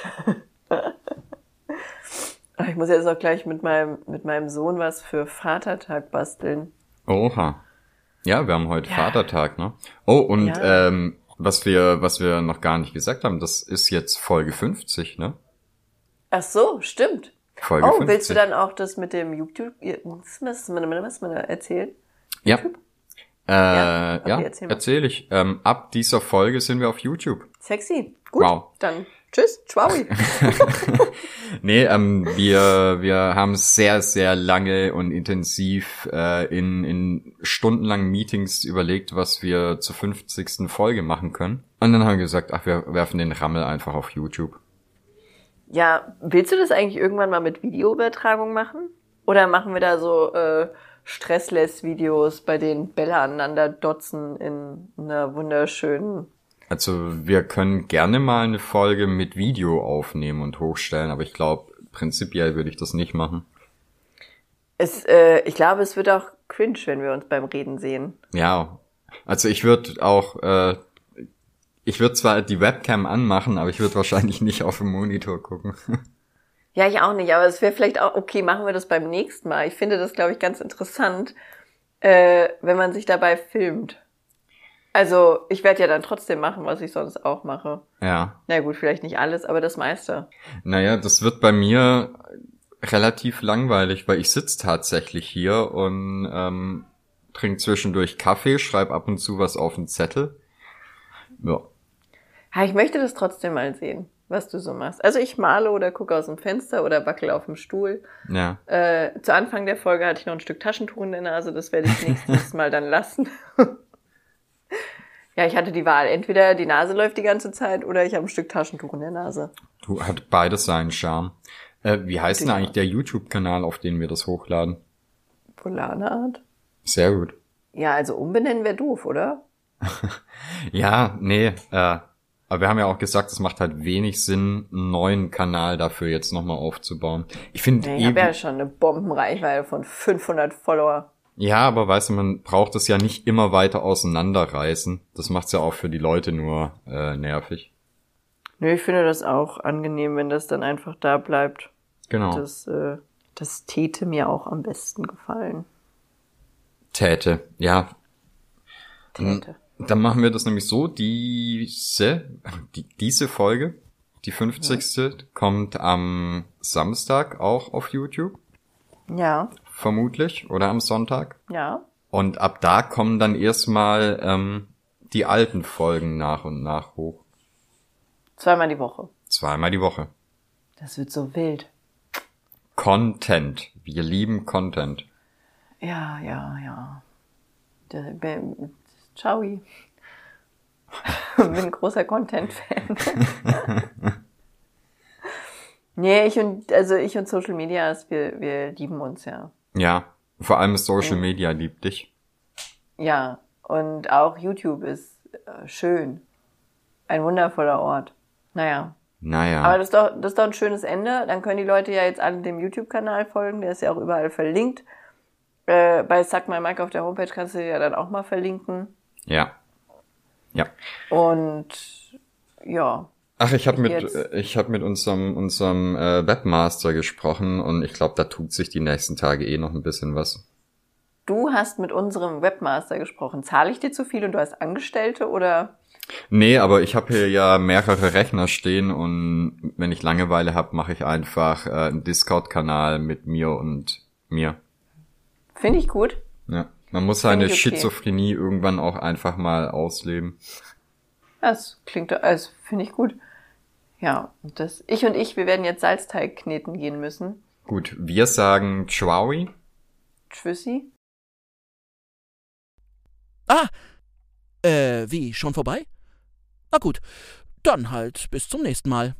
S3: ich muss jetzt auch gleich mit meinem, mit meinem Sohn was für Vatertag basteln.
S2: Oha. Ja, wir haben heute
S3: Ja.
S2: Vatertag, ne? Oh, und
S3: Ja.
S2: ähm, Was wir, was wir noch gar nicht gesagt haben, das ist jetzt Folge 50, ne?
S3: Ach so, stimmt.
S2: Folge
S3: oh,
S2: 50.
S3: willst du dann auch das mit dem YouTube erzählen?
S2: Ja.
S3: YouTube?
S2: Äh,
S3: Ja,
S2: ja,
S3: okay, erzähl mal.
S2: erzähl ich. Ähm, ab dieser Folge sind wir auf YouTube.
S3: Sexy. Gut.
S2: Wow.
S3: Dann tschüss, Schwaui.
S2: Nee, ähm, wir, wir haben sehr, sehr lange und intensiv äh, in, in stundenlangen Meetings überlegt, was wir zur 50. Folge machen können. Und dann haben wir gesagt, ach, wir werfen den Rammel einfach auf YouTube.
S3: ja, willst du das eigentlich irgendwann mal mit Videoübertragung machen? Oder machen wir da so äh, Stressless-Videos, bei denen Bälle aneinander dotzen in einer wunderschönen
S2: Also wir können gerne mal eine Folge mit Video aufnehmen und hochstellen, aber ich glaube, prinzipiell würde ich das nicht machen.
S3: Es, äh, ich glaube, es wird auch cringe, wenn wir uns beim Reden sehen.
S2: Ja, also ich würde auch, äh, ich würde zwar die Webcam anmachen, aber ich würde wahrscheinlich nicht auf den Monitor gucken.
S3: Ja, ich auch nicht, aber es wäre vielleicht auch, okay, machen wir das beim nächsten Mal. Ich finde das, glaube ich, ganz interessant, äh, wenn man sich dabei filmt. Also, ich werde ja dann trotzdem machen, was ich sonst auch mache.
S2: ja.
S3: Na gut, vielleicht nicht alles, aber das meiste.
S2: Naja, das wird bei mir relativ langweilig, weil ich sitze tatsächlich hier und ähm, trinke zwischendurch Kaffee, schreibe ab und zu was auf den Zettel. Ja.
S3: Ja, ich möchte das trotzdem mal sehen, was du so machst. Also ich male oder gucke aus dem Fenster oder wackel auf dem Stuhl.
S2: Ja.
S3: Äh, zu Anfang der Folge hatte ich noch ein Stück Taschentuch in der Nase, das werde ich nächstes Mal dann lassen. Ja, ich hatte die Wahl. Entweder die Nase läuft die ganze Zeit oder ich habe ein Stück Taschentuch in der Nase.
S2: Du hat beides seinen Charme. Äh, wie heißt denn eigentlich der YouTube-Kanal, auf den wir das hochladen?
S3: Polane Art?
S2: Sehr gut.
S3: Ja, also umbenennen wäre doof, oder?
S2: Ja, nee, äh, aber wir haben ja auch gesagt, es macht halt wenig Sinn, einen neuen Kanal dafür jetzt nochmal aufzubauen. Ich finde
S3: Ja, ich habe ja schon eine Bombenreichweite von 500 Follower.
S2: Ja, aber weißt du, man braucht es ja nicht immer weiter auseinanderreißen. Das macht's ja auch für die Leute nur äh, nervig.
S3: Nö, ich finde das auch angenehm, wenn das dann einfach da bleibt.
S2: Genau.
S3: Das, äh, das täte mir auch am besten gefallen.
S2: Täte. Ja,
S3: Täte.
S2: dann machen wir das nämlich so. Diese, die, diese Folge, die 50. kommt am Samstag auch auf YouTube,
S3: Ja,
S2: vermutlich, oder am Sonntag.
S3: ja.
S2: Und ab da kommen dann erstmal ähm, die alten Folgen nach und nach hoch.
S3: Zweimal die Woche.
S2: Zweimal die Woche.
S3: Das wird so wild.
S2: Content. Wir lieben Content.
S3: Ja, ja, ja. Ciao. Bin ein großer Content-Fan. nee, ich und, also ich und Social Media, wir, wir lieben uns ja.
S2: Ja, vor allem Social Media liebt dich.
S3: Ja, und auch YouTube ist äh, schön. Ein wundervoller Ort. Naja.
S2: Naja.
S3: Aber das ist, doch, das ist doch ein schönes Ende. Dann können die Leute ja jetzt alle dem YouTube-Kanal folgen. Der ist ja auch überall verlinkt. Äh, bei Suck My Mike auf der Homepage kannst du ja dann auch mal verlinken.
S2: ja. Ja.
S3: Und ja,
S2: Ach, ich habe mit
S3: Jetzt-
S2: ich habe mit unserem unserem äh, Webmaster gesprochen und ich glaube, da tut sich die nächsten Tage eh noch ein bisschen was.
S3: du hast mit unserem Webmaster gesprochen. Zahle ich dir zu viel und du hast Angestellte oder?
S2: Nee, aber ich habe hier ja mehrere Rechner stehen und wenn ich Langeweile habe, mache ich einfach äh, einen Discord-Kanal mit mir und mir.
S3: Finde ich gut.
S2: Ja. Man muss seine
S3: okay.
S2: Schizophrenie irgendwann auch einfach mal ausleben.
S3: Das klingt, das finde ich gut. Ja, und das, ich und ich, wir werden jetzt Salzteig kneten gehen müssen.
S2: Gut, wir sagen Chwaui.
S3: Tschüssi.
S1: Ah, äh, wie, schon vorbei? Na gut, dann halt bis zum nächsten Mal.